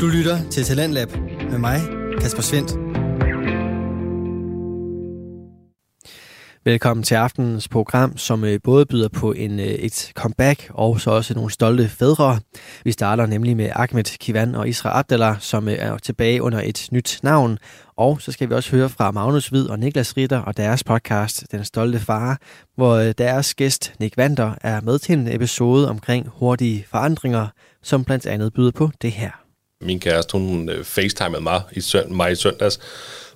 Du lytter til Talentlab med mig, Kasper Svendt. Velkommen til aftenens program, som øh, både byder på en, øh, et comeback og så også nogle stolte fædre. Vi starter nemlig med Ahmed Kivan og Isra Abdallah, som øh, er tilbage under et nyt navn. Og så skal vi også høre fra Magnus Hvid og Niklas Ritter og deres podcast, Den Stolte Far, hvor deres gæst Nick Vander er med til en episode omkring hurtige forandringer, som blandt andet byder på det her. Min kæreste, hun facetimede mig i, sønd, mig i søndags,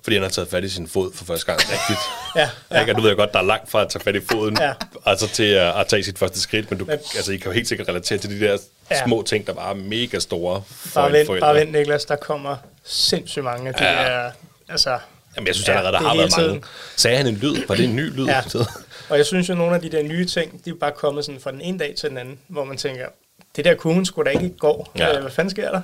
fordi han har taget fat i sin fod for første gang rigtigt. ja, ja. Ikke? Og du ved jeg godt, der er langt fra at tage fat i foden, ja. altså til at, at tage sit første skridt, men du, men, altså, I kan jo helt sikkert relatere til de der ja. små ting, der bare er mega store for bare vent, forældre. Bare vent, Niklas, der kommer sindssygt mange af de ja. der, altså... Jamen, jeg synes ja, allerede, der har været mange. Sagde han en lyd? Var det en ny lyd? Ja. Og jeg synes jo, nogle af de der nye ting, de er bare kommet sådan fra den ene dag til den anden, hvor man tænker, det der kunne skulle da ikke gå. Ja. Hvad fanden sker der?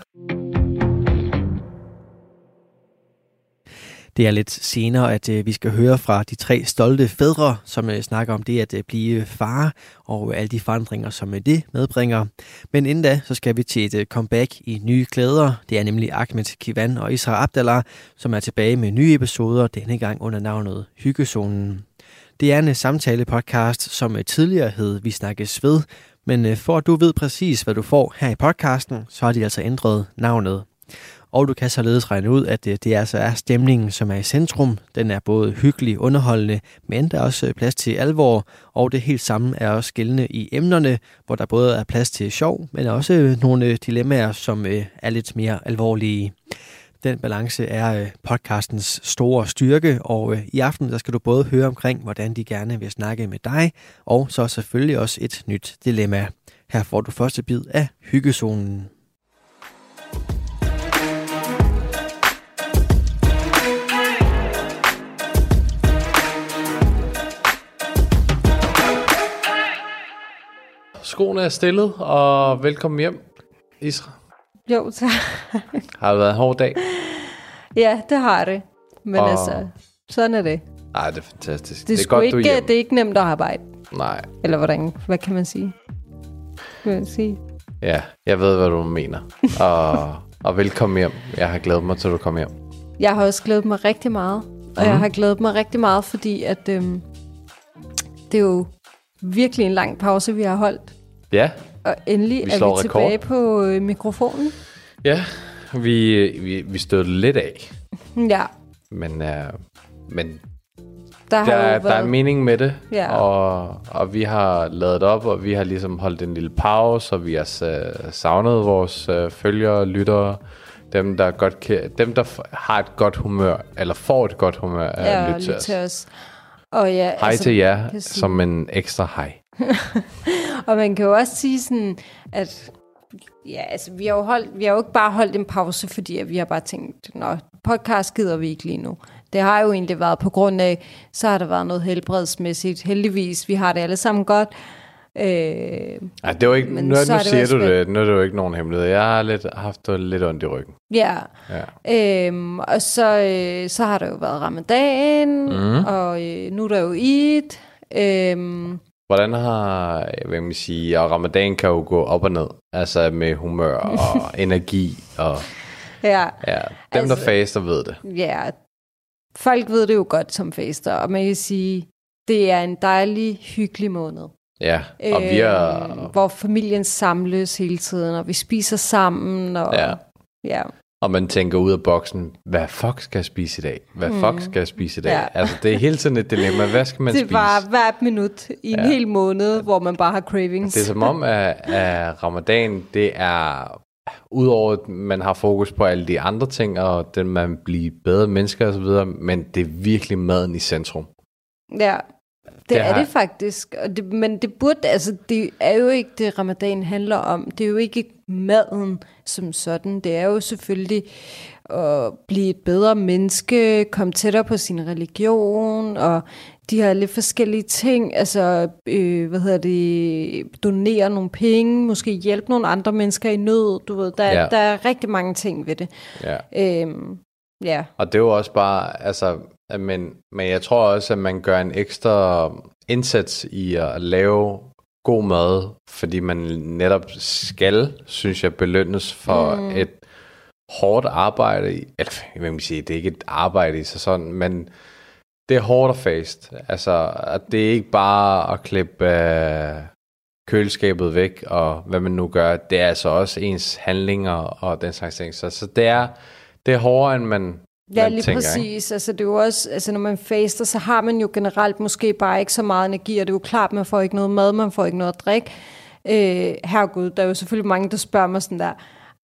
Det er lidt senere, at øh, vi skal høre fra de tre stolte fædre, som øh, snakker om det at øh, blive far og alle de forandringer, som øh, det medbringer. Men inden da, så skal vi til et øh, comeback i nye klæder. Det er nemlig Ahmed Kivan og Isra Abdallah, som er tilbage med nye episoder, denne gang under navnet Hyggezonen. Det er en øh, samtale-podcast, som tidligere hed Vi Snakkes Ved, men for at du ved præcis, hvad du får her i podcasten, så har de altså ændret navnet. Og du kan således regne ud, at øh, det, det altså er stemningen, som er i centrum. Den er både hyggelig, underholdende, men der er også øh, plads til alvor, og det helt samme er også gældende i emnerne, hvor der både er plads til sjov, men også øh, nogle dilemmaer, som er lidt mere alvorlige. Den balance er podcastens store styrke, og i aften der skal du både høre omkring, hvordan de gerne vil snakke med dig, og så selvfølgelig også et nyt dilemma. Her får du første bid af hyggezonen. Skoene er stillet, og velkommen hjem, Isra. Jo, tak. Har det været en hård dag? Ja, det har det. Men og... altså, sådan er det. Nej, det er fantastisk. Det, det er, godt, ikke, det er ikke nemt at arbejde. Nej. Eller hvordan, hvad kan man sige? Hvad man sige? Ja, jeg ved, hvad du mener. og, og velkommen hjem. Jeg har glædet mig til, at du kommer hjem. Jeg har også glædet mig rigtig meget. Og mm. jeg har glædet mig rigtig meget, fordi at øhm, det er jo virkelig en lang pause, vi har holdt. Ja. Og endelig vi er vi rekord. tilbage på øh, mikrofonen. Ja, vi, vi, vi stod lidt af. Ja. Men, uh, men der, der, er, der er en mening med det, ja. og, og vi har lavet op, og vi har ligesom holdt en lille pause, og vi har uh, savnet vores uh, følgere, lyttere, dem der, godt kan, dem, der har et godt humør, eller får et godt humør af ja, at lytte til os. Til os. Og ja, hej altså, til jer, som en ekstra hej. og man kan jo også sige sådan, at ja, altså, vi har jo, holdt, vi har jo ikke bare holdt en pause, fordi at vi har bare tænkt, nå, podcast gider vi ikke lige nu. Det har jo egentlig været på grund af, så har der været noget helbredsmæssigt. Heldigvis, vi har det alle sammen godt. Øh, Ej, det var ikke, men nu, nu siger du det, nu er det jo ikke nogen hemmelighed. Jeg har lidt, haft lidt ondt i ryggen. Ja, ja. Øhm, og så, øh, så har der jo været ramadan, mm. og øh, nu er der jo Eid. Øhm, Hvordan har, hvad man sige, og ramadan kan jo gå op og ned, altså med humør og energi, og ja, ja dem altså, der faster ved det. Ja, folk ved det jo godt som faster, og man kan sige, det er en dejlig, hyggelig måned. Ja, og vi er... Øh, hvor familien samles hele tiden, og vi spiser sammen, og... Ja. ja. Og man tænker ud af boksen, hvad fuck skal jeg spise i dag? Hvad mm. fuck skal jeg spise i dag? Ja. Altså, det er hele tiden et dilemma. Hvad skal man det spise? Det bare hvert minut i en ja. hel måned, hvor man bare har cravings. Det er som om, at, at ramadan, det er udover at man har fokus på alle de andre ting, og den man bliver bedre mennesker osv., men det er virkelig maden i centrum. Ja, det, det er har... det faktisk. Og det, men det burde, altså, det er jo ikke det, ramadan handler om. Det er jo ikke maden som sådan. Det er jo selvfølgelig at blive et bedre menneske, komme tættere på sin religion, og de har lidt forskellige ting, altså, øh, hvad hedder det, donere nogle penge, måske hjælpe nogle andre mennesker i nød, du ved, der, ja. der er rigtig mange ting ved det. Ja. Øhm, ja. Og det er jo også bare, altså, men, men jeg tror også, at man gør en ekstra indsats i at lave god mad, fordi man netop skal, synes jeg, belønnes for mm. et hårdt arbejde, eller hvad man sige, det er ikke et arbejde i sig sådan, men det er hårdt og fast. Altså, at det er ikke bare at klippe uh, køleskabet væk, og hvad man nu gør, det er altså også ens handlinger og den slags ting. Så, så det, er, det er hårdere, end man, Ja, lige tænker, præcis. Ikke? Altså, det er jo også, altså, når man faster, så har man jo generelt måske bare ikke så meget energi, og det er jo klart, man får ikke noget mad, man får ikke noget at drikke. Øh, herregud, der er jo selvfølgelig mange, der spørger mig sådan der,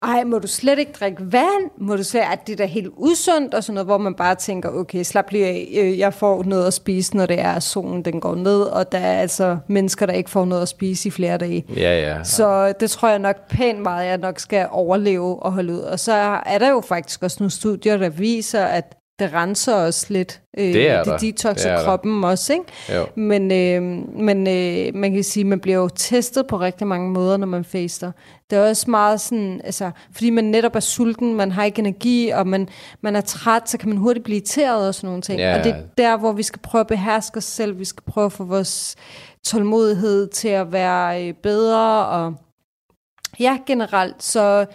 ej, må du slet ikke drikke vand? Må du slet, at det er helt usundt? Og sådan noget, hvor man bare tænker, okay, slap lige af, øh, jeg får noget at spise, når det er, at solen den går ned, og der er altså mennesker, der ikke får noget at spise i flere dage. Ja, ja. Så det tror jeg nok pænt meget, jeg nok skal overleve og holde ud. Og så er der jo faktisk også nogle studier, der viser, at det renser os lidt. Øh, det er det detoxer kroppen der. også, ikke? Jo. Men, øh, men øh, man kan sige, at man bliver jo testet på rigtig mange måder, når man faster. Det er også meget sådan, altså, fordi man netop er sulten, man har ikke energi, og man, man er træt, så kan man hurtigt blive irriteret og sådan nogle ting. Ja. Og det er der, hvor vi skal prøve at beherske os selv. Vi skal prøve at få vores tålmodighed til at være øh, bedre, og ja, generelt. Så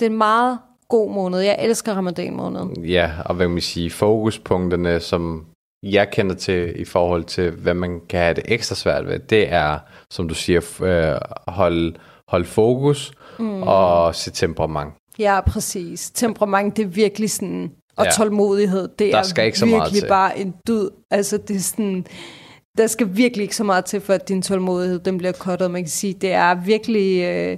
det er meget god måned. Jeg elsker ramadan måneden. Ja, og hvad man sige, fokuspunkterne, som jeg kender til i forhold til, hvad man kan have det ekstra svært ved, det er, som du siger, øh, holde hold fokus mm. og se temperament. Ja, præcis. Temperament, det er virkelig sådan, og ja. tålmodighed, det der skal er ikke så virkelig meget til. bare en død. Altså, det er sådan, der skal virkelig ikke så meget til, for at din tålmodighed, den bliver kottet. Man kan sige, det er virkelig, øh,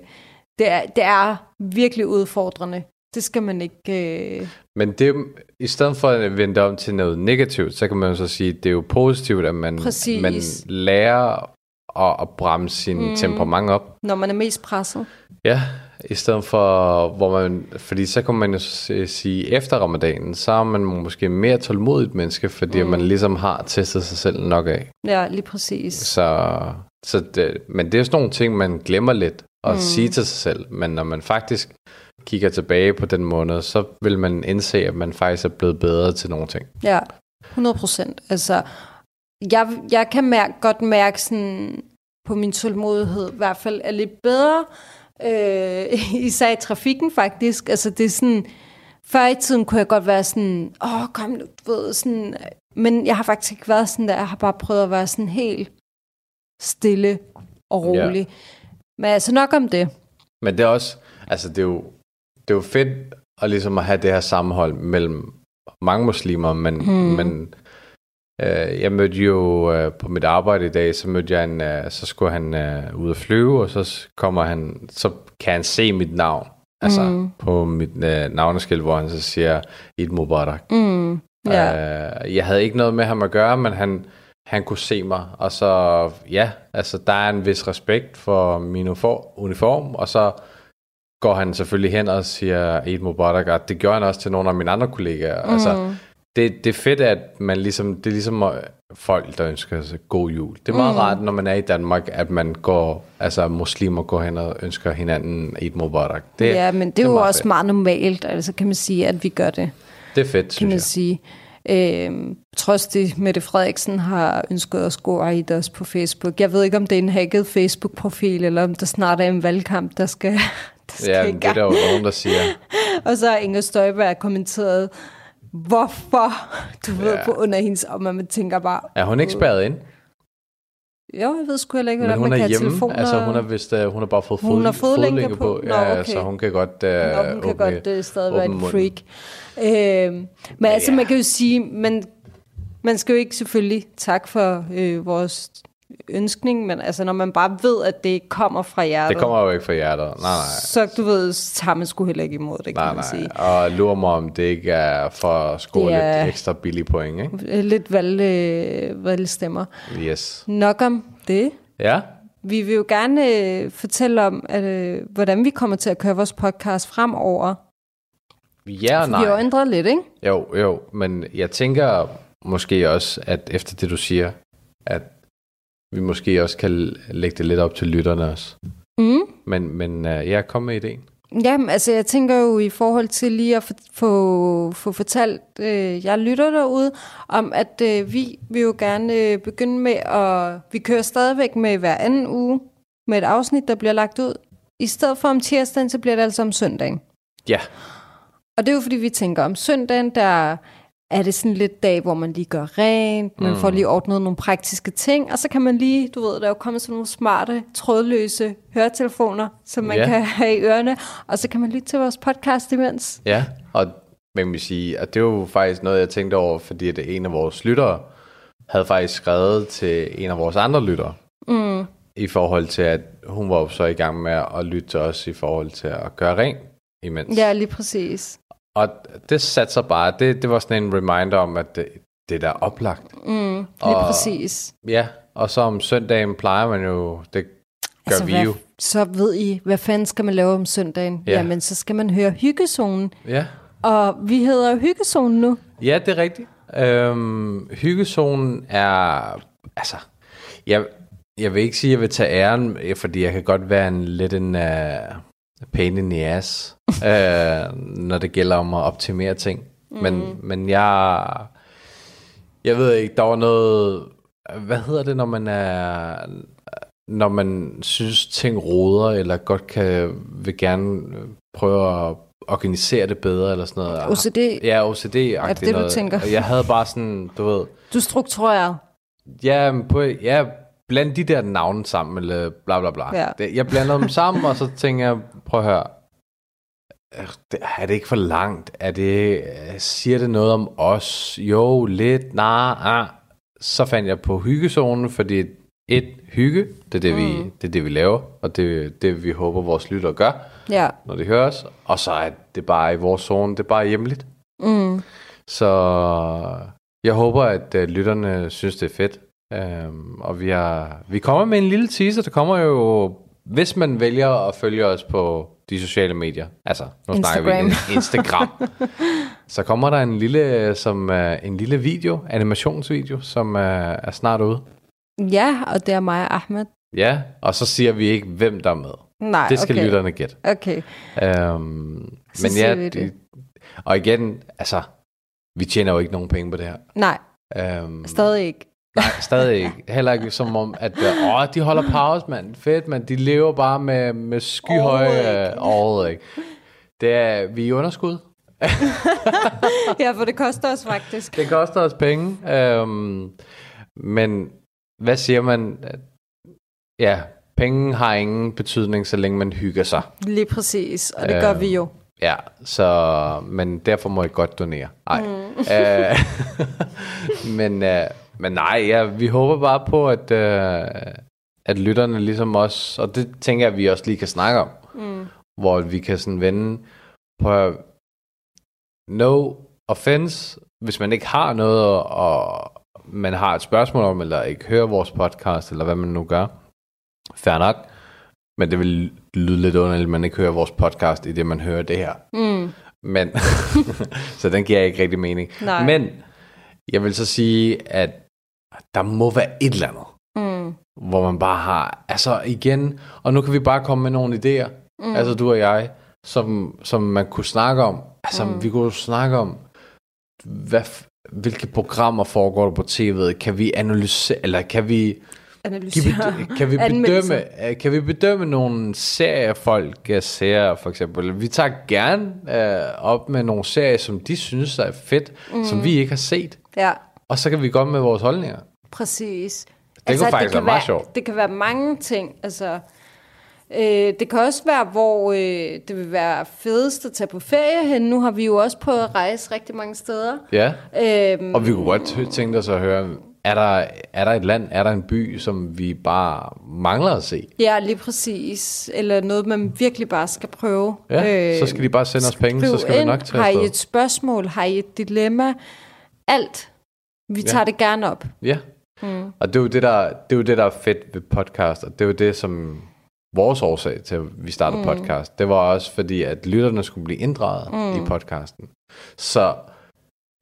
det, er, det er virkelig udfordrende. Det skal man ikke... Øh... Men det, i stedet for at vende om til noget negativt, så kan man jo så sige, at det er jo positivt, at man, man lærer at, at bremse sin mm. temperament op. Når man er mest presset. Ja, i stedet for, hvor man, fordi så kan man jo sige, efter ramadanen, så er man måske mere tålmodigt menneske, fordi mm. man ligesom har testet sig selv nok af. Ja, lige præcis. Så, så det, men det er sådan nogle ting, man glemmer lidt at mm. sige til sig selv, men når man faktisk kigger tilbage på den måned, så vil man indse, at man faktisk er blevet bedre til nogle ting. Ja, 100 procent. Altså, jeg, jeg kan mærke, godt mærke sådan, på min tålmodighed, i hvert fald er lidt bedre, øh, især i trafikken faktisk. Altså, det er sådan, før i tiden kunne jeg godt være sådan, åh, kom nu, du ved, sådan, men jeg har faktisk ikke været sådan der, jeg har bare prøvet at være sådan helt stille og rolig. Ja. Men altså nok om det. Men det er også, altså det er jo, det jo fedt at ligesom at have det her sammenhold mellem mange muslimer, men, hmm. men øh, jeg mødte jo øh, på mit arbejde i dag, så mødte jeg en, øh, så skulle han øh, ud at flyve, og så kommer han, så kan han se mit navn, altså mm. på mit øh, navneskilt, hvor han så siger Eid Mubarak. Mm. Yeah. Øh, jeg havde ikke noget med ham at gøre, men han, han kunne se mig, og så, ja, altså der er en vis respekt for min uniform, og så går han selvfølgelig hen og siger Eid Mubarak, og det gør han også til nogle af mine andre kollegaer. Mm. Altså, det, det er fedt, at man ligesom, det er ligesom øh, folk, der ønsker sig god jul. Det er meget mm. rart, når man er i Danmark, at man går, altså muslimer går hen og ønsker hinanden Eid Mubarak. Det, ja, men det, det er jo meget også fedt. meget normalt, altså kan man sige, at vi gør det. Det er fedt, kan synes man jeg. sige. Øh, trods det, Mette Frederiksen har ønsket at gå Eid også på Facebook. Jeg ved ikke, om det er en hacket Facebook-profil, eller om der snart er en valgkamp, der skal, ja, det er der jo nogen, der siger. og så har Inger Støjberg kommenteret, hvorfor, du ja. ved, på under hendes, og man tænker bare... Er hun ikke spærret ind? Jo, jeg ved sgu heller ikke, hvordan man kan hjemme. telefoner... Altså, hun har, vist, uh, hun har bare fået hun fod, fodlænke, på. på. Nå, ja, okay. så hun kan godt uh, Nå, hun kan åbne, godt uh, stadig være en freak. Uh, men ja, altså, man kan jo sige, man, man skal jo ikke selvfølgelig tak for uh, vores ønskning, men altså når man bare ved, at det kommer fra hjertet. Det kommer jo ikke fra hjertet, nej nej. Så du ved, tager man sgu heller ikke imod det, nej, kan man nej. sige. Og lurer mig om det ikke er for at score lidt ekstra billige point, ikke? Lidt valg, øh, valgstemmer. Yes. Nok om det. Ja. Vi vil jo gerne øh, fortælle om, at, øh, hvordan vi kommer til at køre vores podcast fremover. Ja og nej. Vi har ændret lidt, ikke? Jo, jo, men jeg tænker måske også, at efter det du siger, at vi måske også kan lægge det lidt op til lytterne også. Mm. Men, men uh, ja, kom med ideen. Jamen, altså jeg tænker jo i forhold til lige at få, få fortalt, øh, jeg lytter derude, om at øh, vi vil jo gerne øh, begynde med at, vi kører stadigvæk med hver anden uge, med et afsnit, der bliver lagt ud. I stedet for om tirsdagen, så bliver det altså om søndagen. Ja. Og det er jo fordi, vi tænker om søndagen, der er det sådan lidt dag, hvor man lige gør rent, man mm. får lige ordnet nogle praktiske ting, og så kan man lige, du ved, der er jo kommet sådan nogle smarte, trådløse høretelefoner, som man ja. kan have i ørerne, og så kan man lytte til vores podcast imens. Ja, og man kan sige, at det er jo faktisk noget, jeg tænkte over, fordi det en af vores lyttere havde faktisk skrevet til en af vores andre lyttere, mm. i forhold til, at hun var så i gang med at lytte til os i forhold til at gøre rent imens. Ja, lige præcis. Og det satte sig bare, det, det var sådan en reminder om, at det, det der er oplagt. Mm, lige og, præcis. Ja, og så om søndagen plejer man jo, det gør altså, vi hvad, jo. Så ved I, hvad fanden skal man lave om søndagen? Ja. Jamen, så skal man høre Hyggezonen. Ja. Og vi hedder Hyggezonen nu. Ja, det er rigtigt. Øhm, hyggezonen er, altså, jeg, jeg vil ikke sige, at jeg vil tage æren, fordi jeg kan godt være en lidt en uh, pain in the ass, uh, når det gælder om at optimere ting. Mm. Men, men jeg, jeg ved ikke, der var noget, hvad hedder det, når man er, når man synes ting roder, eller godt kan, vil gerne prøve at organisere det bedre, eller sådan noget. OCD? Ja, OCD. Er det det, noget. du tænker? Jeg havde bare sådan, du ved... Du strukturerer? Ja, på, ja, bland de der navne sammen, eller bla bla bla. Ja. Jeg blander dem sammen, og så tænker jeg, prøv at høre, er det ikke for langt? Er det, siger det noget om os? Jo, lidt, nej, ah. Så fandt jeg på hyggezonen, fordi et, hygge, det er det, mm. vi, det, er det, vi laver, og det det, vi håber, vores lytter gør ja. når det høres. Og så er det bare i vores zone, det er bare hjemligt. Mm. Så jeg håber, at uh, lytterne synes, det er fedt. Um, og vi, er, vi kommer med en lille teaser. Der kommer jo, hvis man vælger at følge os på de sociale medier. Altså, nu Instagram. snakker vi Instagram. så kommer der en lille, som, uh, en lille video, animationsvideo, som uh, er snart ude. Ja, og det er mig og Ahmed. Ja, og så siger vi ikke, hvem der er med. Nej, det skal okay. lytterne gætte. Okay. Øhm, men ja, det. det. og igen, altså, vi tjener jo ikke nogen penge på det her. Nej, øhm, stadig ikke. Nej, stadig ikke. Heller ikke som om, at øh, åh, de holder pause, mand. Fedt, men de lever bare med, med skyhøje overhovedet ikke. Det er, vi er i underskud. ja, for det koster os faktisk. Det koster os penge. Øhm, men hvad siger man? Ja, penge har ingen betydning, så længe man hygger sig. Lige præcis, og det øh, gør vi jo. Ja, så, men derfor må jeg godt donere. Nej. Mm. Øh, men, øh, men nej, ja, vi håber bare på, at, øh, at lytterne ligesom os, og det tænker jeg, at vi også lige kan snakke om, mm. hvor vi kan sådan vende på no offense, hvis man ikke har noget, og man har et spørgsmål om, eller ikke hører vores podcast, eller hvad man nu gør, Fair nok. Men det vil lyde lidt underligt, at man ikke hører vores podcast, i det man hører det her. Mm. Men, så den giver ikke rigtig mening. Nej. Men, jeg vil så sige, at der må være et eller andet, mm. hvor man bare har, altså igen, og nu kan vi bare komme med nogle idéer, mm. altså du og jeg, som, som man kunne snakke om. Altså, mm. vi kunne snakke om, hvad, hvilke programmer foregår der på tv'et? Kan vi analysere, eller kan vi analysere. Kan vi, bedømme, kan vi bedømme nogle serier, folk ser, for eksempel? Vi tager gerne uh, op med nogle serier, som de synes er fedt, mm. som vi ikke har set. Ja. Og så kan vi komme med vores holdninger. Præcis. Det altså, kunne faktisk det være meget sjovt. Det kan være mange ting. Altså, øh, det kan også være, hvor øh, det vil være fedest at tage på ferie hen. Nu har vi jo også prøvet at rejse rigtig mange steder. Ja, øhm, og vi kunne godt tænke os at høre, er der, er der et land, er der en by, som vi bare mangler at se? Ja, lige præcis. Eller noget, man virkelig bare skal prøve. Ja, øh, så skal de bare sende os penge, så skal ind. vi nok tage Har I et spørgsmål? Har I et dilemma? Alt. Vi tager ja. det gerne op. Ja. Mm. Og det er, jo det, der, det er jo det, der er fedt ved podcast, og det er jo det, som vores årsag til, at vi startede mm. podcast, det var også fordi, at lytterne skulle blive inddraget mm. i podcasten. Så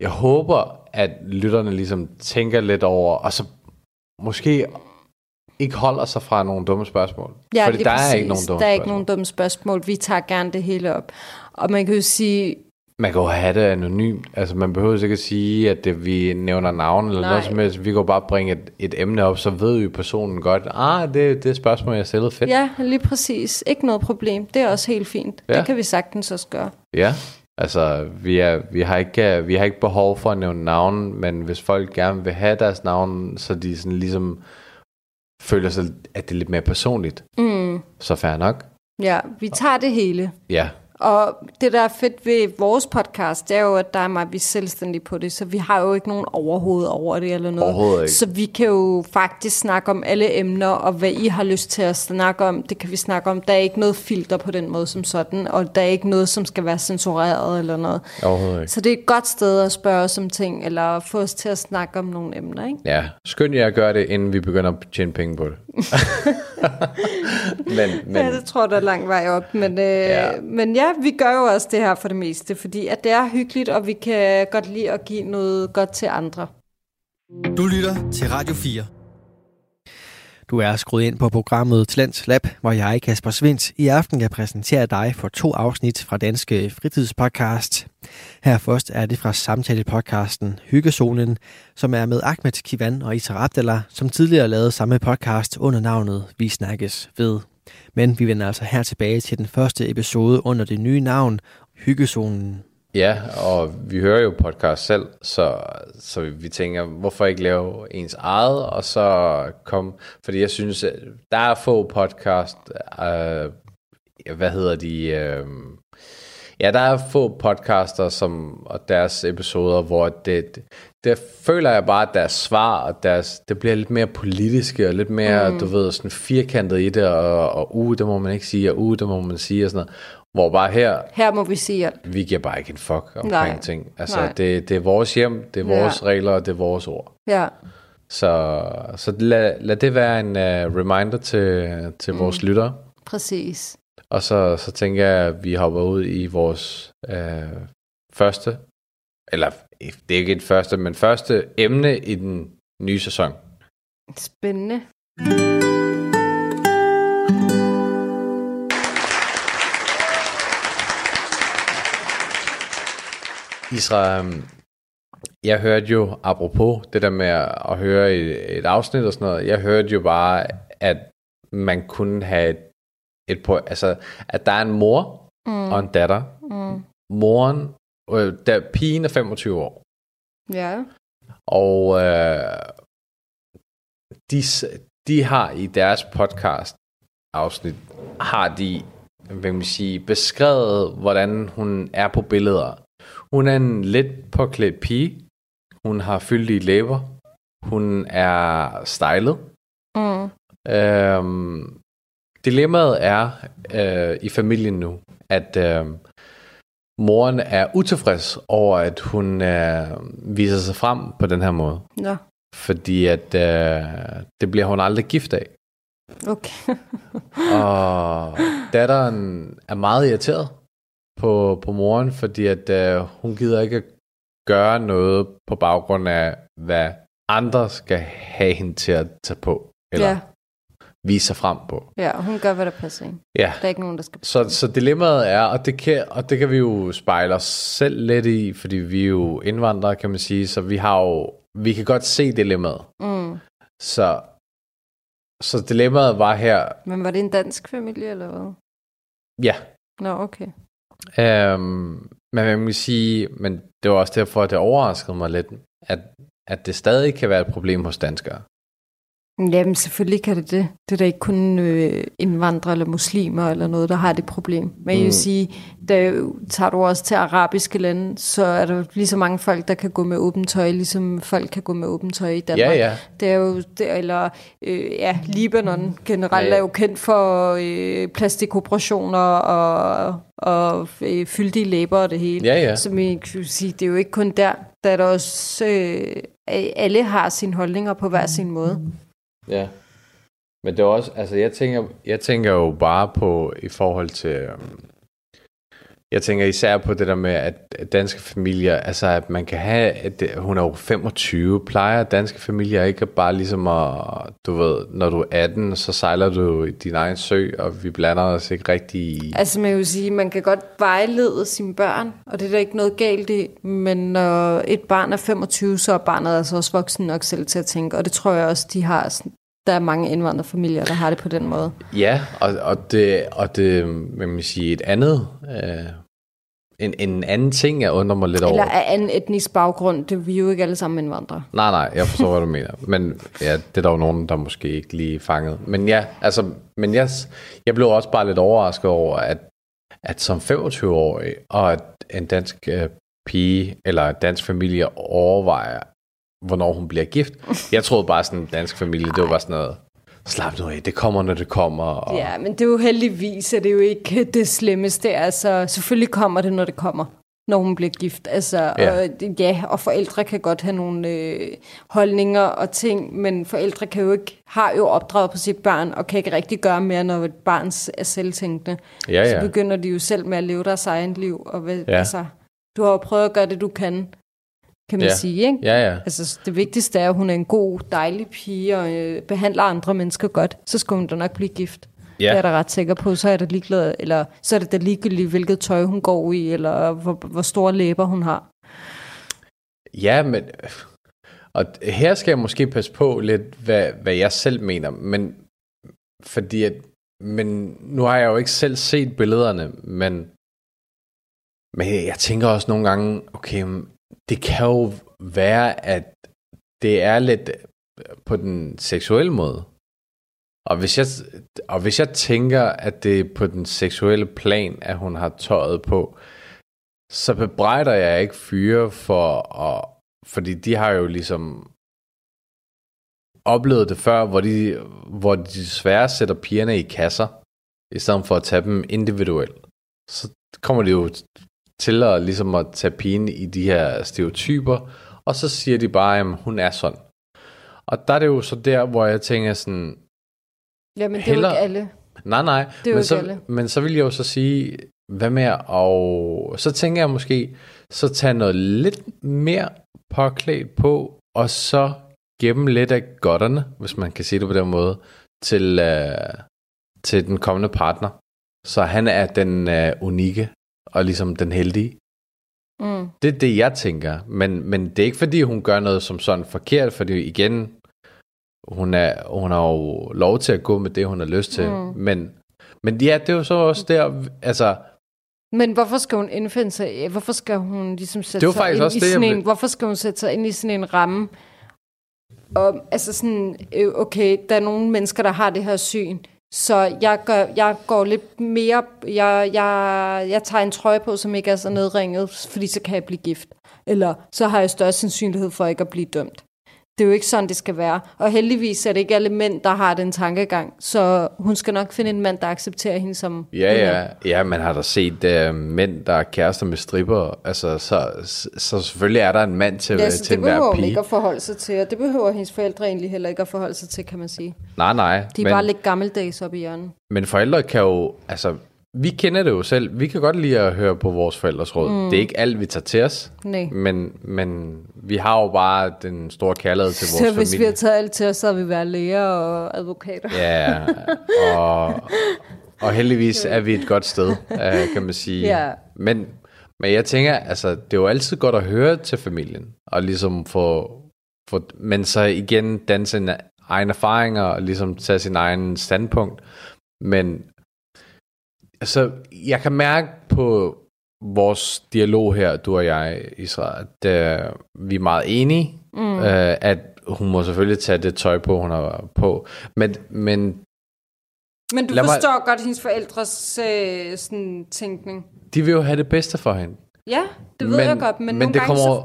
jeg håber, at lytterne ligesom tænker lidt over, og så måske ikke holder sig fra nogle dumme spørgsmål. Ja, Fordi der præcis. er ikke nogen dumme Der er spørgsmål. ikke nogen dumme spørgsmål. Vi tager gerne det hele op. Og man kan jo sige... Man kan jo have det anonymt. Altså, man behøver ikke at sige, at det, vi nævner navn eller Nej. noget som helst. Vi kan jo bare bringe et, et emne op, så ved vi personen godt, ah, det, det er spørgsmål, jeg stillede fedt. Ja, lige præcis. Ikke noget problem. Det er også helt fint. Ja. Det kan vi sagtens også gøre. Ja, Altså, vi, er, vi, har ikke, vi har ikke behov for at nævne navn, men hvis folk gerne vil have deres navn, så de sådan ligesom føler sig, at det er lidt mere personligt, mm. så fair nok. Ja, vi tager det hele. Ja. Og det, der er fedt ved vores podcast, det er jo, at der er mig, vi er selvstændige på det, så vi har jo ikke nogen overhoved over det eller noget. Ikke. Så vi kan jo faktisk snakke om alle emner, og hvad I har lyst til at snakke om, det kan vi snakke om. Der er ikke noget filter på den måde som sådan, og der er ikke noget, som skal være censureret eller noget. Overhovedet ikke. Så det er et godt sted at spørge os om ting, eller få os til at snakke om nogle emner, ikke? Ja, skynd jer at gøre det, inden vi begynder at tjene penge på det. men, men... Ja, det tror jeg, der er lang vej op. Men, øh, ja. men ja, vi gør jo også det her for det meste, fordi at det er hyggeligt, og vi kan godt lide at give noget godt til andre. Du lytter til Radio 4. Du er skruet ind på programmet Talents Lab, hvor jeg, Kasper Svindt, i aften kan præsentere dig for to afsnit fra Danske Fritidspodcast. Her først er det fra samtale-podcasten Hyggezonen, som er med Ahmed Kivan og Isra Abdallah, som tidligere lavede samme podcast under navnet Vi Snakkes Ved. Men vi vender altså her tilbage til den første episode under det nye navn, Hyggezonen. Ja, og vi hører jo podcast selv, så, så vi tænker, hvorfor ikke lave ens eget, og så kom, fordi jeg synes, der er få podcast, øh, hvad hedder de, øh, ja, der er få podcaster som, og deres episoder, hvor det, det føler jeg bare, at deres svar, og deres, det bliver lidt mere politiske, og lidt mere, mm. du ved, sådan firkantet i det, og, og uh, det må man ikke sige, og uh, det må man sige, og sådan noget. Hvor bare her... Her må vi sige alt. Vi giver bare ikke en fuck omkring Nej. ting. Altså, det, det er vores hjem, det er vores ja. regler, og det er vores ord. Ja. Så, så lad, lad det være en uh, reminder til, til mm. vores lyttere. Præcis. Og så, så tænker jeg, at vi hopper ud i vores uh, første, eller det er ikke et første, men første emne i den nye sæson. Spændende. Isra, øhm, jeg hørte jo, apropos det der med at høre et, et afsnit og sådan noget, jeg hørte jo bare, at man kunne have et, et på, altså, at der er en mor mm. og en datter. Mm. Moren, øh, der, pigen er 25 år. Ja. Og øh, de, de har i deres podcast afsnit, har de, hvad man sige, beskrevet, hvordan hun er på billeder. Hun er en lidt påklædt pige. Hun har fyldige læber. Hun er stylet. Mm. Øhm, dilemmaet er øh, i familien nu, at øh, moren er utilfreds over, at hun øh, viser sig frem på den her måde. Ja. Fordi at øh, det bliver hun aldrig gift af. Okay. og datteren er meget irriteret på, på moren, fordi at øh, hun gider ikke at gøre noget på baggrund af, hvad andre skal have hende til at tage på. Eller ja. Vise sig frem på. Ja, hun gør, hvad der passer ind. Ja. Der er ikke nogen, der skal så, så dilemmaet er, og det, kan, og det kan vi jo spejle os selv lidt i, fordi vi er jo indvandrere, kan man sige, så vi har jo, vi kan godt se dilemmaet. Mm. Så, så dilemmaet var her... Men var det en dansk familie, eller hvad? Ja. Nå, okay. Øhm, men man kan sige, men det var også derfor, at det overraskede mig lidt, at, at det stadig kan være et problem hos danskere. Jamen selvfølgelig kan det det. Det er da ikke kun øh, indvandrere eller muslimer eller noget, der har det problem. Men mm. jeg vil sige, da tager du også til arabiske lande, så er der lige så mange folk, der kan gå med åbent tøj, ligesom folk kan gå med åbent tøj i Danmark. Ja, ja. Det er jo, det, eller øh, ja, Libanon generelt ja, ja. er jo kendt for øh, plastikoperationer og, og øh, fyldige læber og det hele. Ja, ja. Så man kan sige, det er jo ikke kun der. Der er der også, øh, alle har sine holdninger på hver sin måde. Ja. Men det er også, altså jeg tænker, jeg tænker jo bare på i forhold til, øhm, jeg tænker især på det der med, at danske familier, altså at man kan have, at hun er jo 25, plejer danske familier ikke bare ligesom at, du ved, når du er 18, så sejler du i din egen sø, og vi blander os ikke rigtig i... Altså man vil sige, man kan godt vejlede sine børn, og det er der ikke noget galt i, men når et barn er 25, så er barnet altså også voksen nok selv til at tænke, og det tror jeg også, de har der er mange indvandrerfamilier, der har det på den måde. Ja, og, og det, og det vil man sige, et andet, øh, en, en anden ting, jeg undrer mig lidt Eller over. Eller af anden etnisk baggrund. Det vi er jo ikke alle sammen indvandrere. Nej, nej, jeg forstår, hvad du mener. Men ja, det er der jo nogen, der måske ikke lige fanget. Men ja, altså, men jeg, jeg blev også bare lidt overrasket over, at, at som 25-årig, og at en dansk øh, pige, eller dansk familie overvejer, hvornår hun bliver gift. Jeg troede bare sådan, en dansk familie, det var bare sådan noget, slap nu af, det kommer, når det kommer. Og... Ja, men det er jo heldigvis, at det er jo ikke det slemmeste. Altså, selvfølgelig kommer det, når det kommer når hun bliver gift. Altså, ja. Og, ja, og forældre kan godt have nogle øh, holdninger og ting, men forældre kan jo ikke, har jo opdraget på sit barn, og kan ikke rigtig gøre mere, når et barn er selvtænkende. Ja, ja. Så begynder de jo selv med at leve deres egen liv. Og, ja. altså, du har jo prøvet at gøre det, du kan, kan man ja. sige. Ikke? Ja, ja. Altså, det vigtigste er, at hun er en god, dejlig pige og øh, behandler andre mennesker godt. Så skal hun da nok blive gift. Ja. Det er jeg da ret sikker på. Så er det ligeglad, eller så er det da ligegyldigt, hvilket tøj hun går i, eller hvor, hvor store læber hun har. Ja, men... Og her skal jeg måske passe på lidt, hvad, hvad jeg selv mener, men fordi at, men nu har jeg jo ikke selv set billederne, men, men jeg tænker også nogle gange, okay, det kan jo være, at det er lidt øh, på den seksuelle måde. Og hvis jeg, og hvis jeg tænker, at det er på den seksuelle plan, at hun har tøjet på, så bebrejder jeg ikke fyre for at, fordi de har jo ligesom oplevet det før, hvor de, hvor de desværre sætter pigerne i kasser, i stedet for at tage dem individuelt. Så kommer de jo til at, ligesom at tage pigen i de her stereotyper, og så siger de bare, at hun er sådan. Og der er det jo så der, hvor jeg tænker sådan... Ja, men det er jo ikke alle. Nej, nej. Det er men, så, alle. men så vil jeg jo så sige, hvad med og så tænker jeg måske, så tage noget lidt mere påklædt på, og så gemme lidt af godterne, hvis man kan sige det på den måde, til, uh, til den kommende partner. Så han er den uh, unikke, og ligesom den heldige. Mm. Det er det, jeg tænker. Men, men det er ikke, fordi hun gør noget som sådan forkert, fordi igen, hun, er, hun har jo lov til at gå med det, hun har lyst til. Mm. Men, men ja, det er jo så også der, altså... Men hvorfor skal hun indfinde sig? Hvorfor skal hun ligesom sætte det sig ind også i det, sådan en, Hvorfor skal hun sætte sig ind i sådan en ramme? Og, altså sådan, øh, okay, der er nogle mennesker, der har det her syn. Så jeg, gør, jeg går lidt mere, jeg, jeg, jeg tager en trøje på, som ikke er så nedringet, fordi så kan jeg blive gift. Eller så har jeg større sandsynlighed for ikke at blive dømt. Det er jo ikke sådan, det skal være. Og heldigvis er det ikke alle mænd, der har den tankegang. Så hun skal nok finde en mand, der accepterer hende som Ja, ja. ja man har da set uh, mænd, der er kærester med stripper. Altså, så, så, så selvfølgelig er der en mand til, ja, til det behøver hun ikke at forholde sig til. Og det behøver hendes forældre egentlig heller ikke at forholde sig til, kan man sige. Nej, nej. De er men, bare lidt gammeldags op i hjørnet. Men forældre kan jo... Altså, vi kender det jo selv. Vi kan godt lide at høre på vores forældres råd. Mm. Det er ikke alt, vi tager til os. Nej. Men, men vi har jo bare den store kærlighed til vores så familie. Så hvis vi har taget alt til os, så har vi været læger og advokater. Ja, og, og heldigvis er vi et godt sted, øh, kan man sige. Ja. Men, men jeg tænker, altså, det er jo altid godt at høre til familien. Og ligesom få, få men så igen danne sine egne erfaringer og ligesom tage sin egen standpunkt. Men Altså, jeg kan mærke på vores dialog her, du og jeg, Israel, at uh, vi er meget enige, mm. uh, at hun må selvfølgelig tage det tøj på, hun har på. Men, men men du forstår mig... godt hendes forældres øh, sådan, tænkning. De vil jo have det bedste for hende. Ja, det ved men, jeg godt, men, men det kommer, så...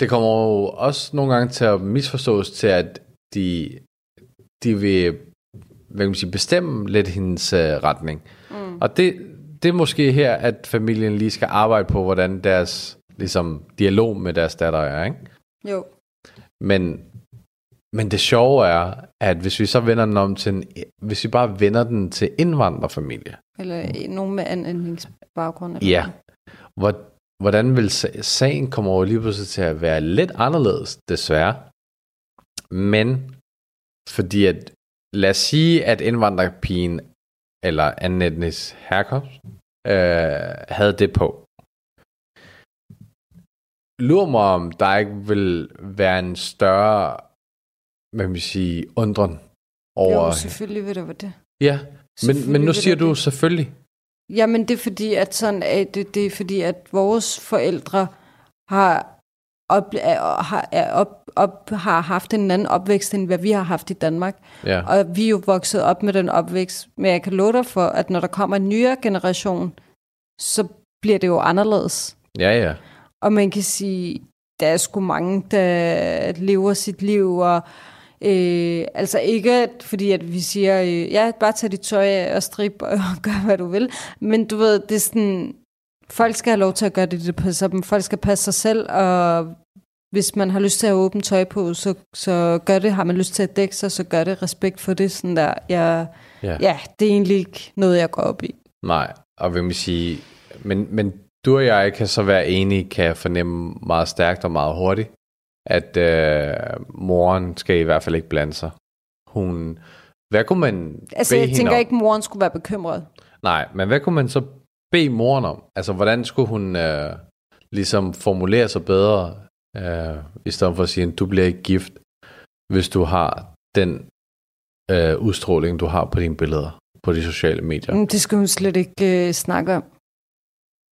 det kommer jo også nogle gange til at misforstås til, at de, de vil hvad kan man sige, bestemme lidt hendes uh, retning. Mm. Og det, det er måske her, at familien lige skal arbejde på, hvordan deres ligesom, dialog med deres datter er, ikke? Jo. Men, men det sjove er, at hvis vi så vender den om til en, hvis vi bare vender den til indvandrerfamilie. Eller nogen med anden baggrund. Eller ja. Hvor, hvordan vil sagen komme over lige pludselig til at være lidt anderledes, desværre. Men fordi at lad os sige, at indvandrerpigen eller anden etnisk herkomst øh, havde det på. Lur mig, om der ikke vil være en større, hvad kan man sige, undren over... Jo, selvfølgelig vil der være det. Ja, men, men nu siger du det. selvfølgelig. Jamen, det er fordi, at, sådan, at det, det er fordi, at vores forældre har, op, har, er op, op, har haft en anden opvækst, end hvad vi har haft i Danmark. Ja. Og vi er jo vokset op med den opvækst. Men jeg kan love dig for, at når der kommer en nyere generation, så bliver det jo anderledes. Ja, ja. Og man kan sige, der er sgu mange, der lever sit liv, og øh, altså ikke fordi, at vi siger, øh, ja, bare tag dit tøj af og strip og gør, hvad du vil, men du ved, det er sådan, folk skal have lov til at gøre det, det passer dem. Folk skal passe sig selv, og hvis man har lyst til at åbne tøj på, så, så gør det. Har man lyst til at dække sig, så gør det. Respekt for det. Sådan der. Jeg, ja. ja, det er egentlig ikke noget, jeg går op i. Nej, og vil man sige, men, men du og jeg kan så være enige, kan jeg fornemme meget stærkt og meget hurtigt, at øh, moren skal i hvert fald ikke blande sig. Hun, hvad kunne man Altså, jeg tænker om? ikke, at moren skulle være bekymret. Nej, men hvad kunne man så bede moren om? Altså, hvordan skulle hun øh, ligesom formulere sig bedre, øh, i stedet for at sige, at du bliver ikke gift, hvis du har den øh, udstråling, du har på dine billeder på de sociale medier? Mm, det skal hun slet ikke øh, snakke om.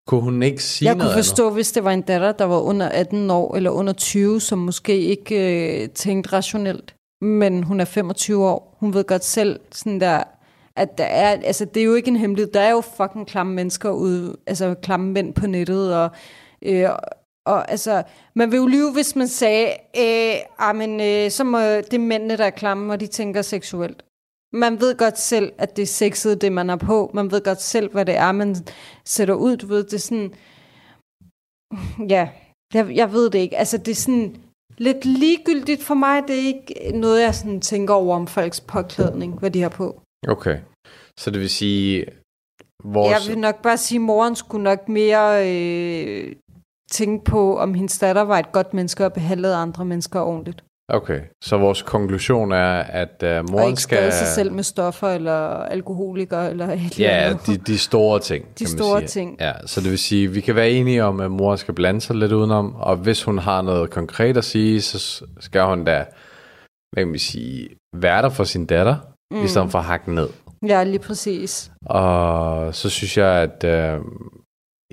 Kunne hun ikke sige Jeg kunne forstå, andet? hvis det var en datter, der var under 18 år eller under 20, som måske ikke øh, tænkte rationelt. Men hun er 25 år. Hun ved godt selv, sådan der, at der er, altså det er jo ikke en hemmelighed. Der er jo fucking klamme mennesker ude, altså klamme mænd på nettet, og, øh, og altså, man vil jo lyve, hvis man sagde, øh, ah, men, øh, så må det mændene, der er klamme, og de tænker seksuelt man ved godt selv, at det er sexet, det man er på. Man ved godt selv, hvad det er, man sætter ud. Du ved, det er sådan... Ja, jeg, jeg ved det ikke. Altså, det er sådan lidt ligegyldigt for mig. Det er ikke noget, jeg sådan tænker over om folks påklædning, hvad de har på. Okay. Så det vil sige... Vores... Jeg vil nok bare sige, at moren skulle nok mere øh, tænke på, om hendes datter var et godt menneske og behandlede andre mennesker ordentligt. Okay, så vores konklusion er, at uh, moren og ikke skal... sig selv med stoffer eller alkoholiker eller et Ja, de, de store ting, De kan store sige. ting. Ja, så det vil sige, vi kan være enige om, at mor skal blande sig lidt udenom, og hvis hun har noget konkret at sige, så skal hun da, hvad kan man sige, være der for sin datter, mm. i stedet for at hakke ned. Ja, lige præcis. Og så synes jeg, at... Uh,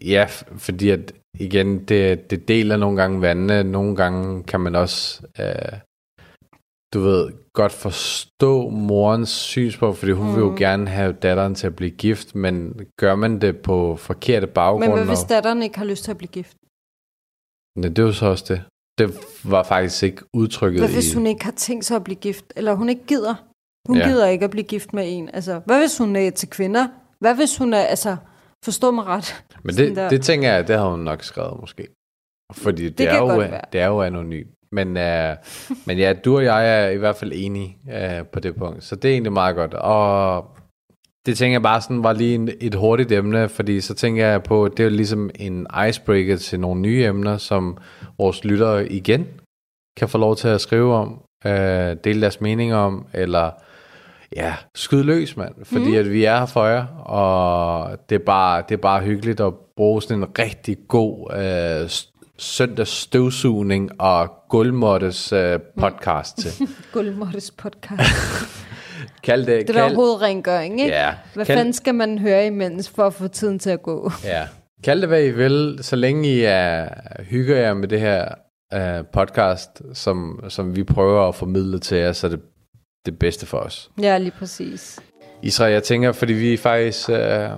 ja, fordi at igen, det, det deler nogle gange vandene. Nogle gange kan man også, øh, du ved, godt forstå morens synspunkt, fordi hun mm. vil jo mm. gerne have datteren til at blive gift, men gør man det på forkerte baggrunde? Men hvad hvis datteren ikke har lyst til at blive gift? Nej, det er jo så også det. Det var faktisk ikke udtrykket Hvad hvis i... hun ikke har tænkt sig at blive gift? Eller hun ikke gider? Hun ja. gider ikke at blive gift med en. Altså, hvad hvis hun er til kvinder? Hvad hvis hun er, altså, forstå mig ret. Men det, det tænker jeg, det har hun nok skrevet måske. Fordi det, det, er, jo, det er jo anonym. Men, uh, men ja, du og jeg er i hvert fald enige uh, på det punkt. Så det er egentlig meget godt. Og det tænker jeg bare sådan var lige en, et hurtigt emne, fordi så tænker jeg på, det er ligesom en icebreaker til nogle nye emner, som vores lyttere igen kan få lov til at skrive om, uh, dele deres mening om, eller ja, skyd løs, mand. Fordi mm. at vi er her for jer, og det er, bare, det er bare hyggeligt at bruge sådan en rigtig god øh, søndags støvsugning og gulvmåttes øh, podcast til. gulvmåttes podcast. kald det, det er hovedrengøring, ikke? Ja. Hvad kald... fanden skal man høre imens for at få tiden til at gå? Ja. Kald det, hvad I vil, så længe I er, hygger jer med det her uh, podcast, som, som vi prøver at formidle til jer, så det det bedste for os. Ja, lige præcis. Israel, jeg tænker, fordi vi faktisk... Øh,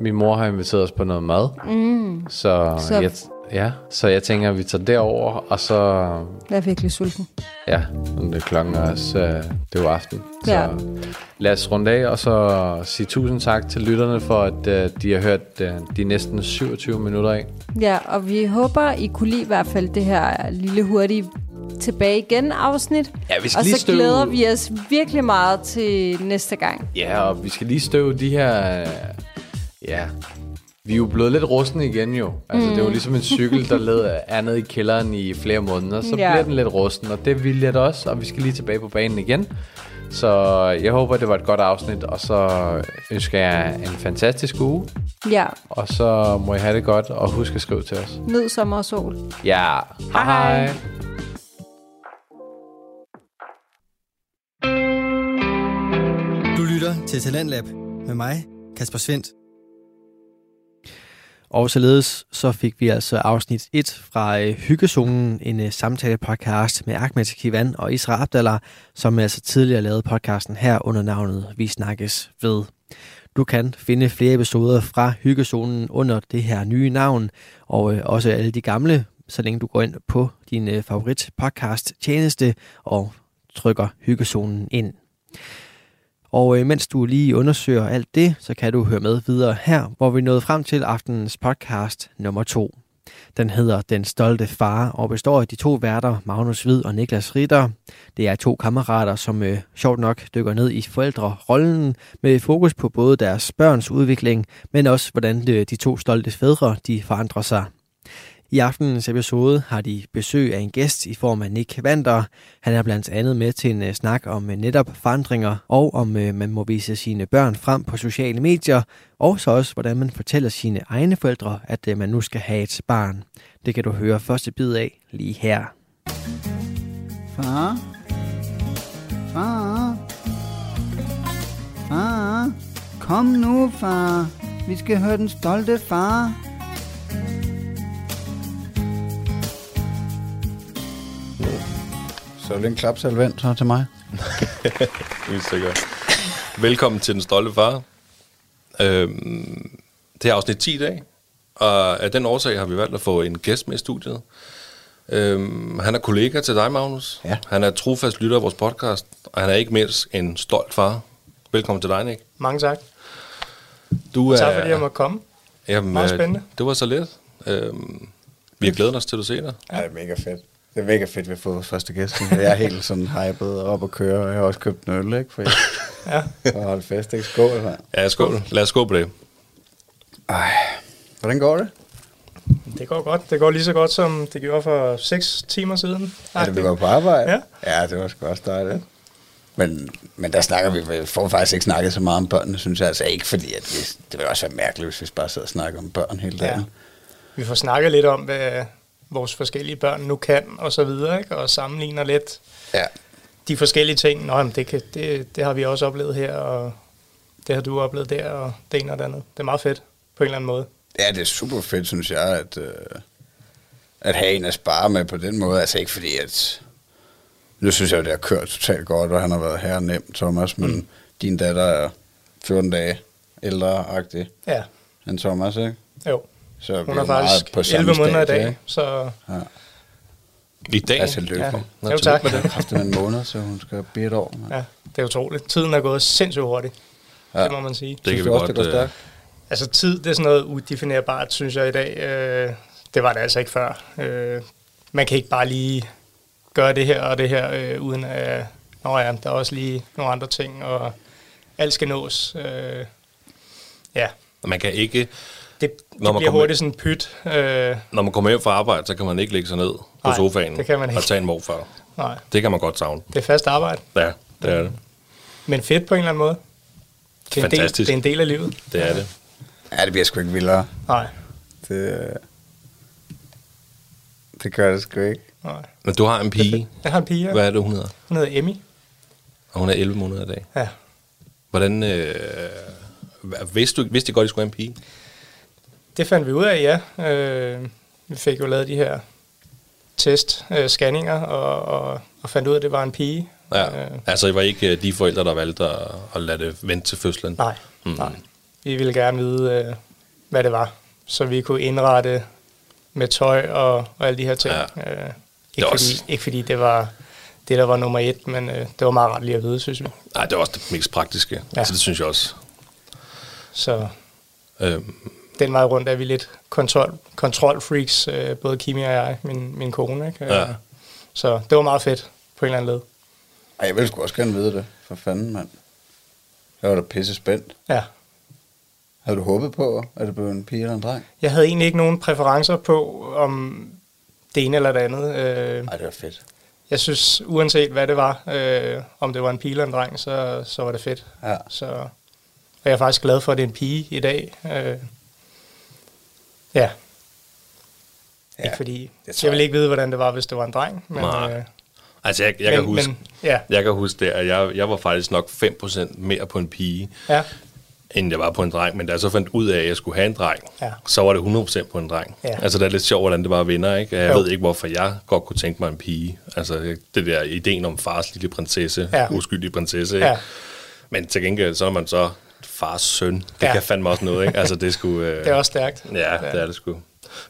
min mor har inviteret os på noget mad. Mm. Så, så jeg, ja, så jeg tænker, at vi tager derover og så... Jeg er virkelig sulten. Ja, det er klokken også, øh, det er jo aften. Så ja. lad os runde af, og så sige tusind tak til lytterne for, at øh, de har hørt øh, de næsten 27 minutter af. Ja, og vi håber, I kunne lide i hvert fald det her lille hurtige tilbage igen afsnit. Ja, vi skal og lige så støve... glæder vi os virkelig meget til næste gang. Ja, og vi skal lige støve de her... Ja, vi er jo blevet lidt rustne igen jo. Altså, mm. det er jo ligesom en cykel, der led, er nede i kælderen i flere måneder. Så ja. bliver den lidt rusten, og det vil jeg også. Og vi skal lige tilbage på banen igen. Så jeg håber, det var et godt afsnit, og så ønsker jeg en fantastisk uge. Ja. Og så må I have det godt, og husk at skrive til os. Nyd sommer og sol. Ja. Hej hej. hej. Til Talentlab med mig, Kasper Svendt. Og således så fik vi altså afsnit 1 fra øh, Hyggezonen, en øh, samtale-podcast med Ahmed Kivan og Isra Abdallah, som altså tidligere lavede podcasten her under navnet Vi Snakkes Ved. Du kan finde flere episoder fra Hyggezonen under det her nye navn, og øh, også alle de gamle, så længe du går ind på din øh, favorit podcast tjeneste og trykker Hyggezonen ind. Og øh, mens du lige undersøger alt det, så kan du høre med videre her, hvor vi nåede frem til aftenens podcast nummer to. Den hedder Den Stolte Far og består af de to værter, Magnus Hvid og Niklas Ritter. Det er to kammerater, som øh, sjovt nok dykker ned i forældrerollen med fokus på både deres børns udvikling, men også hvordan de, de to stolte fædre de forandrer sig. I aftenens episode har de besøg af en gæst i form af Nick Vander. Han er blandt andet med til en øh, snak om øh, netop forandringer, og om øh, man må vise sine børn frem på sociale medier, og så også hvordan man fortæller sine egne forældre, at man nu skal have et barn. Det kan du høre første bid af lige her. Far? Far? Far? Kom nu, far. Vi skal høre den stolte far. Så er det en klapsalvent så til mig. Helt sikkert. Velkommen til Den Stolte Far. Øhm, det er afsnit 10 i dag, og af den årsag har vi valgt at få en gæst med i studiet. Øhm, han er kollega til dig, Magnus. Ja. Han er trofast lytter af vores podcast, og han er ikke mindst en stolt far. Velkommen til dig, Nick. Mange tak. Du er, tak fordi jeg måtte komme. Jamen, Meget spændende. Det var så let. Øhm, vi har glædet os til at se dig. Ja, det er mega fedt. Det er mega fedt, at vi har fået vores første gæst. Jeg er helt sådan hyped og op at køre, og jeg har også købt en øl, ikke? For, ja. for at holde fest, ikke? Skål, man. Ja, skål. Lad os skål på det. Ej, hvordan går det? Det går godt. Det går lige så godt, som det gjorde for 6 timer siden. Ja, det var på arbejde? Ja. Ja, det var sgu også dejligt. Men, men der snakker vi, vi får faktisk ikke snakket så meget om børnene, synes jeg. Altså ikke fordi, at vi, det vil også være mærkeligt, hvis vi bare sidder og snakker om børn hele dagen. Ja. Vi får snakket lidt om, hvad, vores forskellige børn nu kan, og så videre, ikke? og sammenligner lidt ja. de forskellige ting. Nå, jamen, det, kan, det, det har vi også oplevet her, og det har du oplevet der, og det ene og det andet. Det er meget fedt, på en eller anden måde. Ja, det er super fedt, synes jeg, at, øh, at have en at spare med på den måde. Altså ikke fordi, at... Nu synes jeg, det har kørt totalt godt, og han har været her nemt, Thomas, men mm. din datter er 14 dage ældre-agtig ja. end Thomas, ikke? Jo. Så hun er faktisk på 11 måneder i dag, så... Ja. I dag? Altså, lykke. Ja. Jo, tak. Det har haft en måned, så hun skal blive et år. Man. Ja, det er utroligt. Tiden er gået sindssygt hurtigt. Ja. Det må man sige. Det kan vi også, godt... Det øh... Altså, tid, det er sådan noget udefinerbart, synes jeg i dag. Øh, det var det altså ikke før. Øh, man kan ikke bare lige gøre det her og det her, øh, uden at... Nå ja, der er også lige nogle andre ting, og alt skal nås. Øh, ja. Man kan ikke det, det når man bliver hurtigt sådan pyt. Øh. Når man kommer hjem fra arbejde, så kan man ikke lægge sig ned på Nej, sofaen det kan man ikke. og tage en morfar. Nej. Det kan man godt savne. Det er fast arbejde. Ja, det er det. Men fedt på en eller anden måde. Det er Fantastisk. En del, det er en del af livet. Det er det. Ja, det bliver sgu ikke vildere. Nej. Det, det gør det sgu ikke. Nej. Men du har en pige. Jeg har en pige, ja. Hvad er det, hun hedder? Hun hedder Emmy. Og hun er 11 måneder i dag. Ja. Hvordan... Øh, vidste, du, vidste I godt, at I skulle have en pige? Det fandt vi ud af, ja. Øh, vi fik jo lavet de her test, øh, scanninger, og, og, og fandt ud af, at det var en pige. Ja, øh, altså I var ikke øh, de forældre, der valgte at, at lade det vente til fødslen? Nej, mm. nej. Vi ville gerne vide, øh, hvad det var, så vi kunne indrette med tøj og, og alle de her ting. Ja. Øh, ikke, fordi, ikke fordi det var det, der var nummer et, men øh, det var meget ret lige at vide, synes vi. Nej, det var også det mest praktiske. Ja. Altså, det synes jeg også. Så... Øhm, den vej rundt er vi lidt kontrol, kontrolfreaks, øh, både Kimi og jeg, min, min kone. Ikke? Ja. Så det var meget fedt på en eller anden led. Ej, jeg ville sgu også gerne vide det, for fanden, mand. Jeg var da pisse spændt. Ja. Havde du håbet på, at det blev en pige eller en dreng? Jeg havde egentlig ikke nogen præferencer på, om det ene eller det andet. Øh, Ej, det var fedt. Jeg synes, uanset hvad det var, øh, om det var en pige eller en dreng, så, så var det fedt. Ja. Så, og jeg er faktisk glad for, at det er en pige i dag. Øh, Ja. ja. Ikke fordi, jeg, jeg vil ikke vide, hvordan det var, hvis det var en dreng. Men, Nej. Øh, altså, jeg, jeg, men, kan huske, men, ja. jeg kan huske det, at jeg, jeg var faktisk nok 5% mere på en pige. Ja. end jeg var på en dreng. Men da jeg så fandt ud af, at jeg skulle have en dreng, ja. så var det 100% på en dreng. Ja. Altså, det er lidt sjovt, hvordan det var vinder, ikke? Jeg jo. ved ikke, hvorfor jeg godt kunne tænke mig en pige. Altså, det der ideen om fars lille prinsesse, ja. uskyldige prinsesse, ikke? Ja. Men til gengæld, så er man så fars søn. Det ja. kan fandme også noget, ikke? Altså, det, skulle, øh... det er også stærkt. Ja, ja, det er det sgu.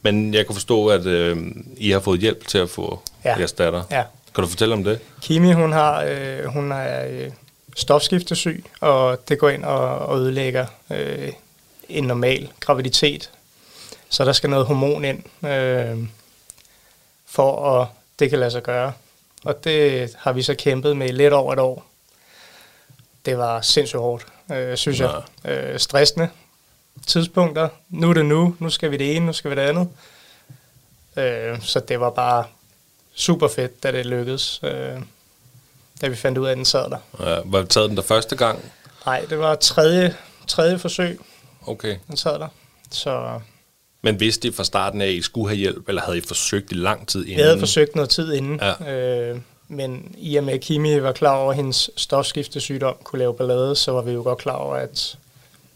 Men jeg kunne forstå, at øh, I har fået hjælp til at få ja. jeres datter. Ja. Kan du fortælle om det? Kimi, hun har, øh, hun er øh, stofskiftesyg, og det går ind og, og ødelægger øh, en normal graviditet. Så der skal noget hormon ind, øh, for at det kan lade sig gøre. Og det har vi så kæmpet med lidt over et år. Det var sindssygt hårdt, øh, synes ja. jeg. Øh, stressende tidspunkter. Nu er det nu, nu skal vi det ene, nu skal vi det andet. Øh, så det var bare super fedt, da det lykkedes. Øh, da vi fandt ud af, at den sad der. Ja, var det taget den der første gang? Nej, det var tredje, tredje forsøg. Okay. Den sad der. Så men vidste I fra starten af, at I skulle have hjælp, eller havde I forsøgt i lang tid inden? Vi havde forsøgt noget tid inden, ja. øh, men i og med at Kimi var klar over, at hendes stofskiftesygdom kunne lave ballade, så var vi jo godt klar over, at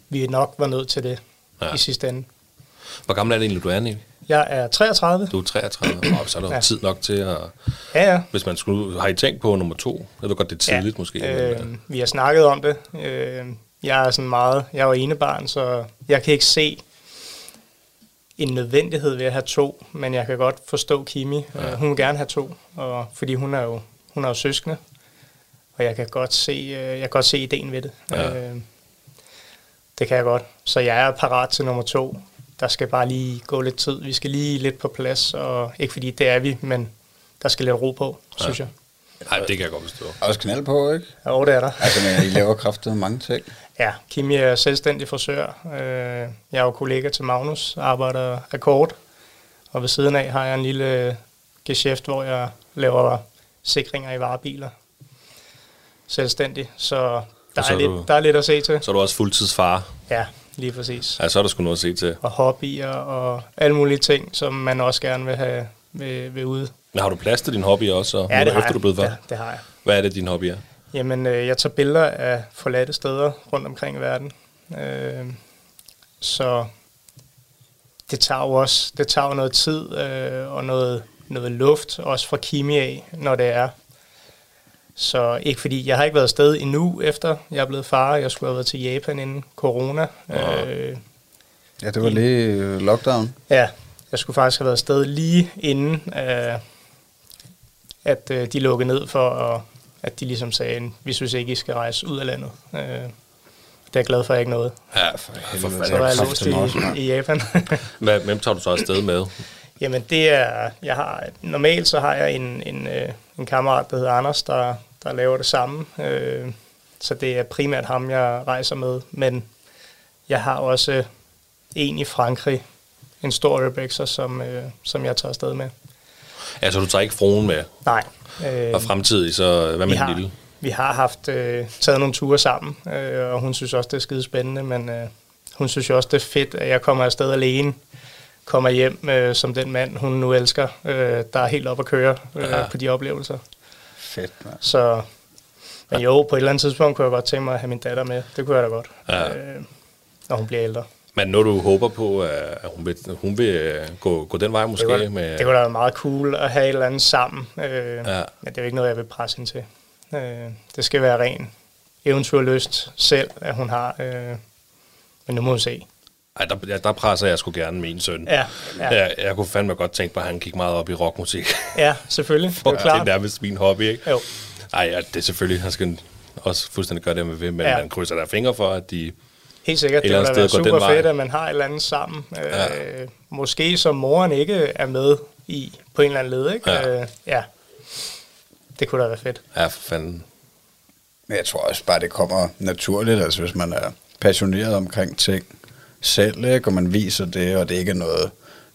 vi nok var nødt til det ja. i sidste ende. Hvor gammel er det egentlig, du er, Nick? Jeg er 33. Du er 33, og så er der ja. tid nok til at... Ja, ja. Hvis man skulle... Har I tænkt på nummer to? Jeg ved godt, det er tidligt ja. måske. Øh, men, vi har snakket om det. Øh, jeg er sådan meget... Jeg er jo enebarn, så jeg kan ikke se en nødvendighed ved at have to, men jeg kan godt forstå Kimi. Ja. Hun vil gerne have to, og, fordi hun er jo, hun er jo søskende, og jeg kan godt se, øh, jeg kan godt se ideen ved det. Ja. Øh, det kan jeg godt. Så jeg er parat til nummer to. Der skal bare lige gå lidt tid. Vi skal lige lidt på plads, og ikke fordi det er vi, men der skal lidt ro på, ja. synes jeg. Nej, det kan jeg godt forstå. Også knald på, ikke? Jo, det er der. Altså, men I laver kraftet mange ting. Ja, Kimi er selvstændig frisør. Øh, jeg er jo kollega til Magnus, arbejder akkord. Og ved siden af har jeg en lille geschæft, hvor jeg laver sikringer i varebiler. Selvstændig. Så der, så er, lidt, du, der er lidt at se til. Så er du også fuldtidsfar? Ja, lige præcis. Ja, så er der sgu noget at se til. Og hobbyer og alle mulige ting, som man også gerne vil have ved, ved ude. Men har du plads til din hobby også, og ja, det efter du blevet far? Ja, det har jeg. Hvad er det, din hobby er? Jamen, øh, jeg tager billeder af forladte steder rundt omkring i verden. Øh, så det tager jo også det tager jo noget tid øh, og noget, noget luft, også fra Kimi af, når det er. Så ikke fordi, jeg har ikke været afsted endnu efter jeg er blevet far. Jeg skulle have været til Japan inden corona. Ja, øh, ja det var lige øh, lockdown. Ja, jeg skulle faktisk have været afsted lige inden, øh, at øh, de lukkede ned for, at, at de ligesom sagde, vi synes ikke, I skal rejse ud af landet. Øh, det er jeg glad for, at jeg ikke noget. Ja, for helvede. Så var jeg låst i, i Japan. Hvad, hvem tager du så afsted med? Jamen det er, jeg har, normalt så har jeg en, en, øh, en kammerat, der hedder Anders, der, der laver det samme. Øh, så det er primært ham, jeg rejser med. Men jeg har også en i Frankrig, en stor urbexer, som, øh, som jeg tager afsted med. Ja, så du tager ikke fruen med? Nej. Øh, og fremtidig, så hvad med den lille? Vi har haft øh, taget nogle ture sammen, øh, og hun synes også, det er skide spændende, men øh, hun synes jo også, det er fedt, at jeg kommer afsted alene, kommer hjem øh, som den mand, hun nu elsker, øh, der er helt op at køre øh, ja. på de oplevelser. Fedt, man. Så, men jo, på et eller andet tidspunkt kunne jeg godt tænke mig at have min datter med. Det kunne jeg da godt, ja. øh, når hun bliver ældre. Men når du håber på, at hun vil, hun vil øh, gå, gå den vej måske? Det kunne, med... det kunne da være meget cool at have et eller andet sammen. Øh, ja. Men det er jo ikke noget, jeg vil presse hende til. Øh, det skal være ren eventyrlyst selv, at hun har. Øh, men nu må vi se. Ej, der, ja, der presser jeg sgu gerne min søn. Ja, ja. Jeg, jeg kunne fandme godt tænke på, at han gik meget op i rockmusik. Ja, selvfølgelig. For, det er klart. Det er nærmest min hobby, ikke? Jo. Ej, ja, det er selvfølgelig, han skal også fuldstændig gøre det med ved, men ja. man krydser der fingre for, at de Helt sikkert, det vil være super fedt, at man har et eller andet sammen. Ja. Øh, måske som moren ikke er med i på en eller anden led, ikke? Ja. Øh, ja. Det kunne da være fedt. Ja, for fanden. Men jeg tror også bare, det kommer naturligt, altså hvis man er passioneret omkring ting selv, ikke? og man viser det, og det ikke er noget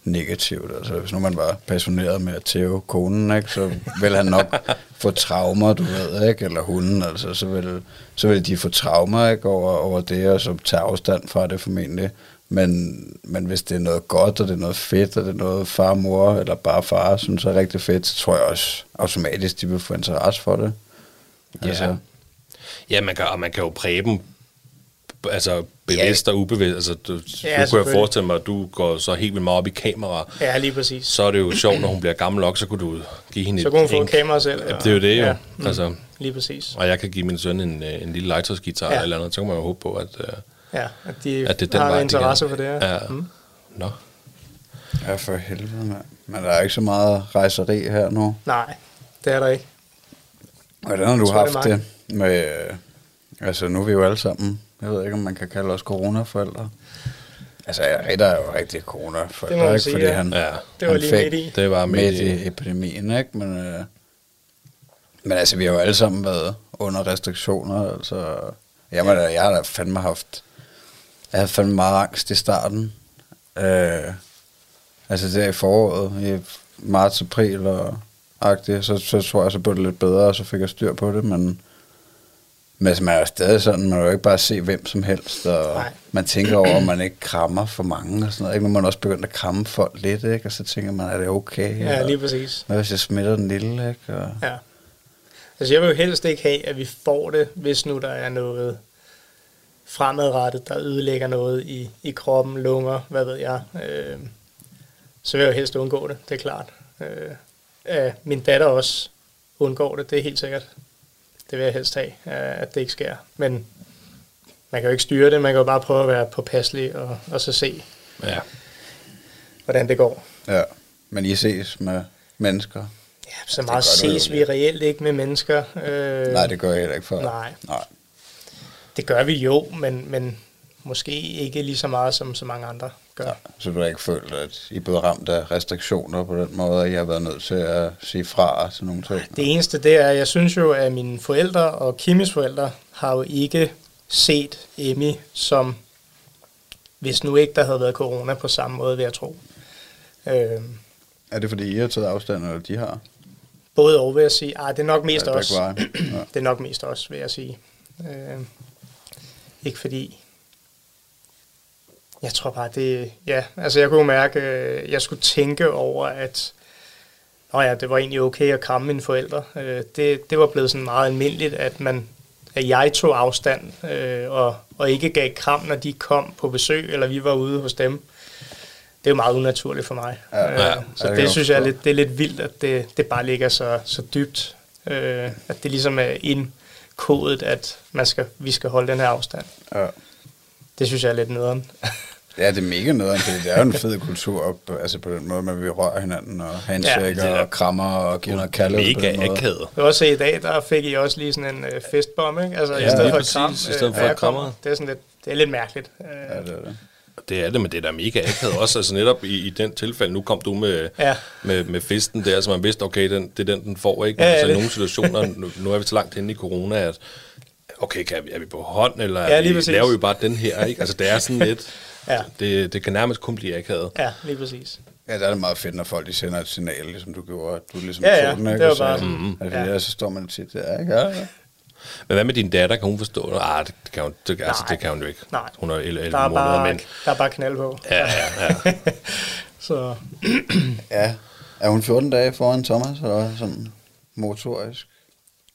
negativt. Altså, hvis nu man var passioneret med at tæve konen, ikke, så vil han nok få traumer, du ved, ikke? eller hunden, altså, så vil, så vil de få traumer ikke? Over, over det, og så tage afstand fra det formentlig. Men, men hvis det er noget godt, og det er noget fedt, og det er noget far, mor, eller bare far, synes er rigtig fedt, så tror jeg også automatisk, de vil få interesse for det. Ja, altså. ja man, kan, og man kan jo præge dem altså bevidst ja. og ubevidst. Altså, du, ja, du kunne jeg forestille mig, at du går så helt vildt meget op i kamera. Ja, lige præcis. Så er det jo sjovt, når hun bliver gammel nok, så kunne du give hende Så kunne hun få en kamera selv. Ja, det er jo det jo. Ja. Mm, altså, lige præcis. Og jeg kan give min søn en, øh, en lille legetøjsgitar ja. eller andet. Så kan man jo håbe på, at, øh, ja, at de at det den har vej, interesse de for det. Ja. ja. Mm. Nå. Ja, for helvede, mand. Men der er ikke så meget rejseri her nu. Nej, det er der ikke. Hvordan har du haft det, det med... Øh, altså, nu er vi jo alle sammen... Jeg ved ikke, om man kan kalde os coronaforældre. Altså, Ritter er jo rigtig coronaforældre, ikke? Sige, fordi han, ja. det var han lige fik midt i. Det var midt, midt i. i epidemien, ikke? Men, øh, men altså, vi har jo alle sammen været under restriktioner. Altså, jeg, ja. jeg har da fandme haft... Jeg havde fandme meget angst i starten. Øh, altså, det er i foråret, i marts, april og agtigt, så, så tror jeg, så blev det lidt bedre, og så fik jeg styr på det, men, men altså, man er jo stadig sådan, man kan jo ikke bare se hvem som helst, og Nej. man tænker over, om man ikke krammer for mange og sådan noget, ikke? men man er også begyndt at kramme folk lidt, ikke? og så tænker man, er det okay? Ja, lige præcis. Hvad hvis jeg smitter den lille, ikke? Og... Ja. Altså jeg vil jo helst ikke have, at vi får det, hvis nu der er noget fremadrettet, der ødelægger noget i, i kroppen, lunger, hvad ved jeg. Øh, så vil jeg jo helst undgå det, det er klart. Øh, at min datter også undgår det, det er helt sikkert. Det vil jeg helst have, at det ikke sker. Men man kan jo ikke styre det, man kan jo bare prøve at være påpasselig og, og så se, ja. hvordan det går. Ja, men I ses med mennesker? Ja, så meget ses vi reelt ikke med mennesker. Øh, nej, det gør jeg heller ikke for. Nej. nej. Det gør vi jo, men, men måske ikke lige så meget som så mange andre gør. Ja, så du har ikke følt, at I er blevet ramt af restriktioner på den måde, at I har været nødt til at sige fra til nogle ting? Det eneste, det er, jeg synes jo, at mine forældre og Kimis forældre har jo ikke set Emmy som, hvis nu ikke der havde været corona på samme måde, vil jeg tro. Øh, er det fordi, I har taget afstand, eller de har? Både og, vil jeg sige. Ej, det er nok mest ja, os. Ja. det er nok mest os, vil jeg sige. Øh, ikke fordi jeg tror bare, det... Ja, altså jeg kunne mærke, øh, jeg skulle tænke over, at Nå ja, det var egentlig okay at kramme mine forældre. Øh, det, det var blevet sådan meget almindeligt, at, man, at jeg tog afstand øh, og, og ikke gav kram, når de kom på besøg, eller vi var ude hos dem. Det er jo meget unaturligt for mig. Ja, ja, så det, det synes jeg er lidt, det er lidt vildt, at det, det bare ligger så, så dybt. at det ligesom er indkodet, at man skal, vi skal holde den her afstand. Ja. Det synes jeg er lidt nederen. Ja, det er mega noget. Det er jo en fed kultur op, altså på den måde, man vil røre hinanden og handshaker ja, og krammer og give noget kaldet Mega akavet. Det var også i dag, der fik I også lige sådan en uh, festbombe, ikke? Altså ja, i stedet for et kram. I stedet for et krammer. Det er sådan lidt, det er lidt mærkeligt. Ja, det er det. Det er det, men det er da mega akavet også. Altså netop i, i den tilfælde, nu kom du med, ja. med, med festen der, så man vidste, okay, den, det er den, den får, ikke? Men ja, altså, i nogle situationer, nu, nu er vi så langt henne i corona, at okay, kan vi, er vi på hånd, eller ja, vi, laver vi bare den her, ikke? Altså det er sådan lidt... Ja. Det, det kan nærmest kun blive akavet. Ja, lige præcis. Ja, der er det meget fedt, når folk de sender et signal, ligesom du gjorde. Du ligesom ja, ja, den, ikke? det var bare... Mm, altså, ja. så står man tit der, ikke? Ja, ja. Men hvad med din datter? Kan hun forstå det? Ah, det, kan hun, det, altså, det kan hun jo ikke. Nej. Hun er 11, 11 der er måneder, bare, men... Der er bare knald på. Ja, ja, ja. så... ja. Er hun 14 dage foran Thomas, eller sådan motorisk?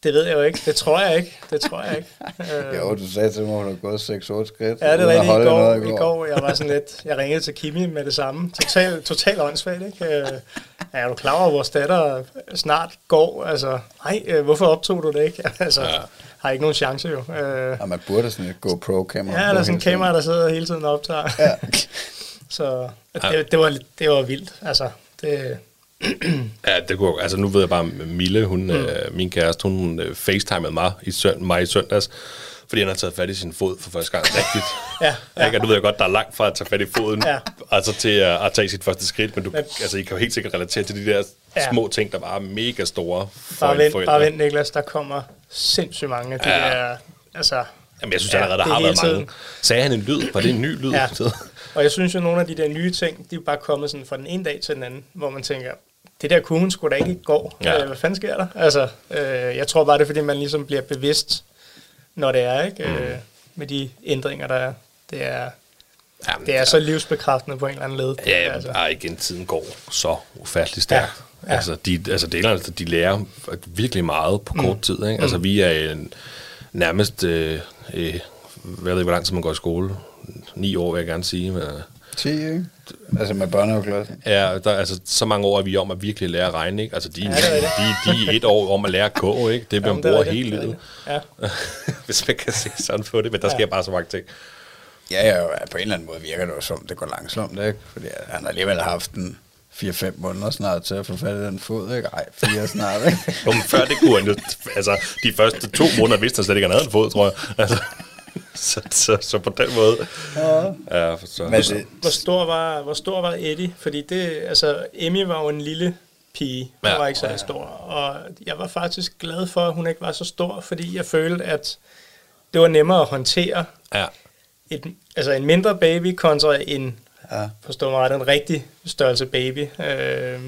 Det ved jeg jo ikke. Det tror jeg ikke. Det tror jeg ikke. jo, du sagde til mig, at hun har gået 6-8 skridt. Ja, det var rigtigt i går, i går. Jeg var sådan lidt, jeg ringede til Kimi med det samme. Total, total åndssvagt, ikke? Øh, er du klar over, at vores datter snart går? Altså, nej, øh, hvorfor optog du det ikke? altså, ja. har ikke nogen chance jo. Øh, ja, man burde sådan et GoPro-kamera. Ja, der er sådan et kamera, der sidder hele tiden og optager. Ja. Så det, det, var, det var vildt. Altså, det, ja, det kunne, altså nu ved jeg bare, Mille, hun, mm. øh, min kæreste, hun øh, facetimede mig i, søn, mig i søndags, fordi han har taget fat i sin fod for første gang rigtigt. ja, ja. Ikke? Og du ved jeg godt, der er langt fra at tage fat i foden, ja. altså til at, at tage sit første skridt, men du, men, altså, I kan jo helt sikkert relatere til de der ja. små ting, der var mega store for bare vent, Bare vent, Niklas, der kommer sindssygt mange af de ja. der, altså... Jamen, jeg synes allerede, der har været tiden. mange. Sagde han en lyd? Var det en ny lyd? Ja. Og jeg synes jo, at nogle af de der nye ting, de er bare kommet sådan fra den ene dag til den anden, hvor man tænker, det der kunne hun skulle da ikke gå. Ja. Øh, hvad fanden sker der? Altså, øh, jeg tror bare, det er, fordi man ligesom bliver bevidst, når det er, ikke? Mm. Øh, med de ændringer, der er. Det er, Jamen, det er så livsbekræftende på en eller anden led. Ja, altså. bare igen, tiden går så ufattelig stærkt. Ja. Ja. Altså, de, altså delerne, de lærer virkelig meget på kort mm. tid. Ikke? Altså, mm. vi er en, nærmest øh, øh, jeg ved ikke, hvor lang tid man går i skole. Ni år, vil jeg gerne sige. Men, 10, ikke? Altså med børnehaveklasse? Ja, der, altså, så mange år er vi om at virkelig lære at regne, ikke? Altså, de, ja, de, de er et år om at lære at gå, ikke? Det bliver man bruger hele livet. Ja. Hvis man kan se sådan på det, men der sker ja. bare så mange ting. Ja, ja, på en eller anden måde virker det jo som, det går langsomt, ikke? Fordi han har alligevel haft en 4-5 måneder snart til at få fat i den fod, ikke? Ej, fire snart, ikke? jo, men før det kunne han jo, altså, de første to måneder vidste han slet ikke, han havde en fod, tror jeg. Altså, så, så, så, på den måde. Ja. ja så, Men det, hvor, stor var, hvor stor var Eddie? Fordi det, altså, Emmy var jo en lille pige. Hun ja. var ikke så stor. Og jeg var faktisk glad for, at hun ikke var så stor, fordi jeg følte, at det var nemmere at håndtere. Ja. Et, altså en mindre baby kontra en, ja. forstå mig ret, en rigtig størrelse baby. Øh,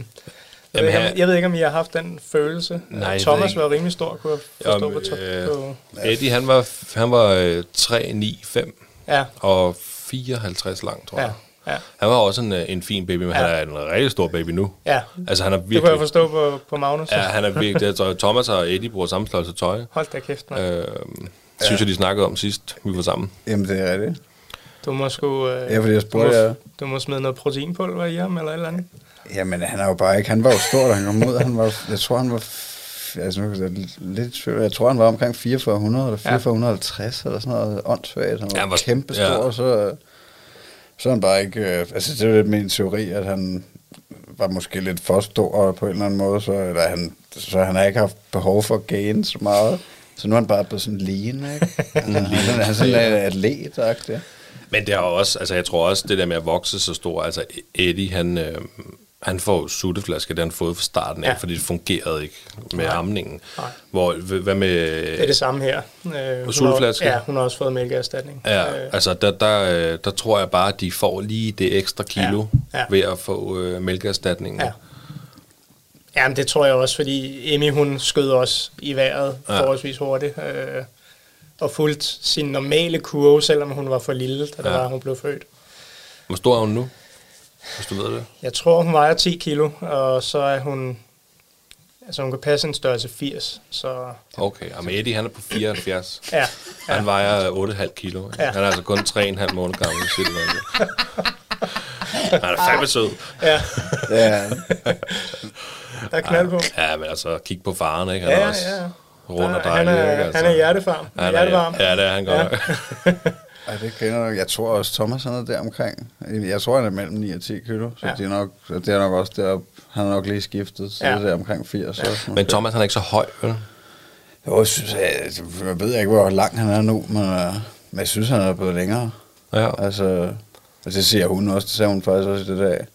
Jamen, jeg, ved, jeg ved ikke, om I har haft den følelse. Nej, Thomas var rimelig stor, kunne jeg forstå Jamen, på, top, øh, på Eddie, han var, han var øh, 3, 9, 5 ja. og 54 lang, tror jeg. Ja. Ja. Han var også en, øh, en fin baby, men ja. han er en rigtig stor baby nu. Ja, altså, han er virkelig, det kunne jeg forstå på, på Magnus. Ja, han er virkelig... Det, Thomas og Eddie bruger samme størrelse tøj. Hold da kæft, man. Øh, synes jeg, de snakkede om sidst, vi var sammen. Jamen, det er rigtigt. Du må sgu... Øh, ja, fordi jeg spurgte, du, må, du må smide noget proteinpulver i ham, eller et eller andet. Jamen, han er jo bare ikke... Han var jo stor, da han kom ud. Han var, jeg tror, han var... Altså, nu jeg lidt Jeg tror, han var omkring 4400 eller 4450 ja. eller sådan noget åndssvagt. Han var, ja, han var kæmpe stor, ja. så, så han bare ikke... Øh, altså, det er lidt min teori, at han var måske lidt for stor på en eller anden måde, så, eller han, så han har ikke haft behov for at gain så meget. Så nu er han bare blevet sådan lean, ikke? Han, han, han er sådan en atlet, ja. Men det er også, altså jeg tror også, det der med at vokse så stor, altså Eddie, han, øh, han får sutteflaske, det han fået fra starten af, ja. fordi det fungerede ikke med Nej. amningen. Nej. Hvor, hvad med... Det er det samme her. Øh, sutteflaske? Ja, hun har også fået mælkeerstatning. Ja, øh. altså der, der, øh, der tror jeg bare, at de får lige det ekstra kilo ja. Ja. ved at få øh, mælkeerstatningen. Ja. Jamen det tror jeg også, fordi Emmy hun skød også i vejret ja. forholdsvis hurtigt. Øh, og fulgt sin normale kurve, selvom hun var for lille, da ja. var, hun blev født. Hvor stor er hun nu? Hvis du ved det? Jeg tror, hun vejer 10 kilo, og så er hun... Altså, hun kan passe en størrelse 80, så... Okay, og med Eddie, han er på 74. ja, ja. Han vejer 8,5 kilo. Ja. Han er altså kun 3,5 måneder gammel, siger det Han er fandme sød. Ja. ja. Der er knald på. Ja, men altså, kig på faren, ikke? Han ja, er også ja. rund og dejlig, han er, ikke? Altså. Han er hjertefarm. Han er, hjertevarm. Ja, det er han godt ja. Ej, det kender jeg. Jeg tror også, Thomas han er der omkring. Jeg tror, han er mellem 9 og 10 kilo, så ja. det, er nok, det er nok også der, han er nok lige skiftet, så ja. det er der omkring 80. Ja. Også, men Thomas, han er ikke så høj, vel? Jo, jeg, synes, jeg, jeg ved ikke, hvor lang han er nu, men, øh, men jeg synes, han er blevet længere. Ja. Altså, altså det siger hun også, det sagde hun faktisk også i det dag.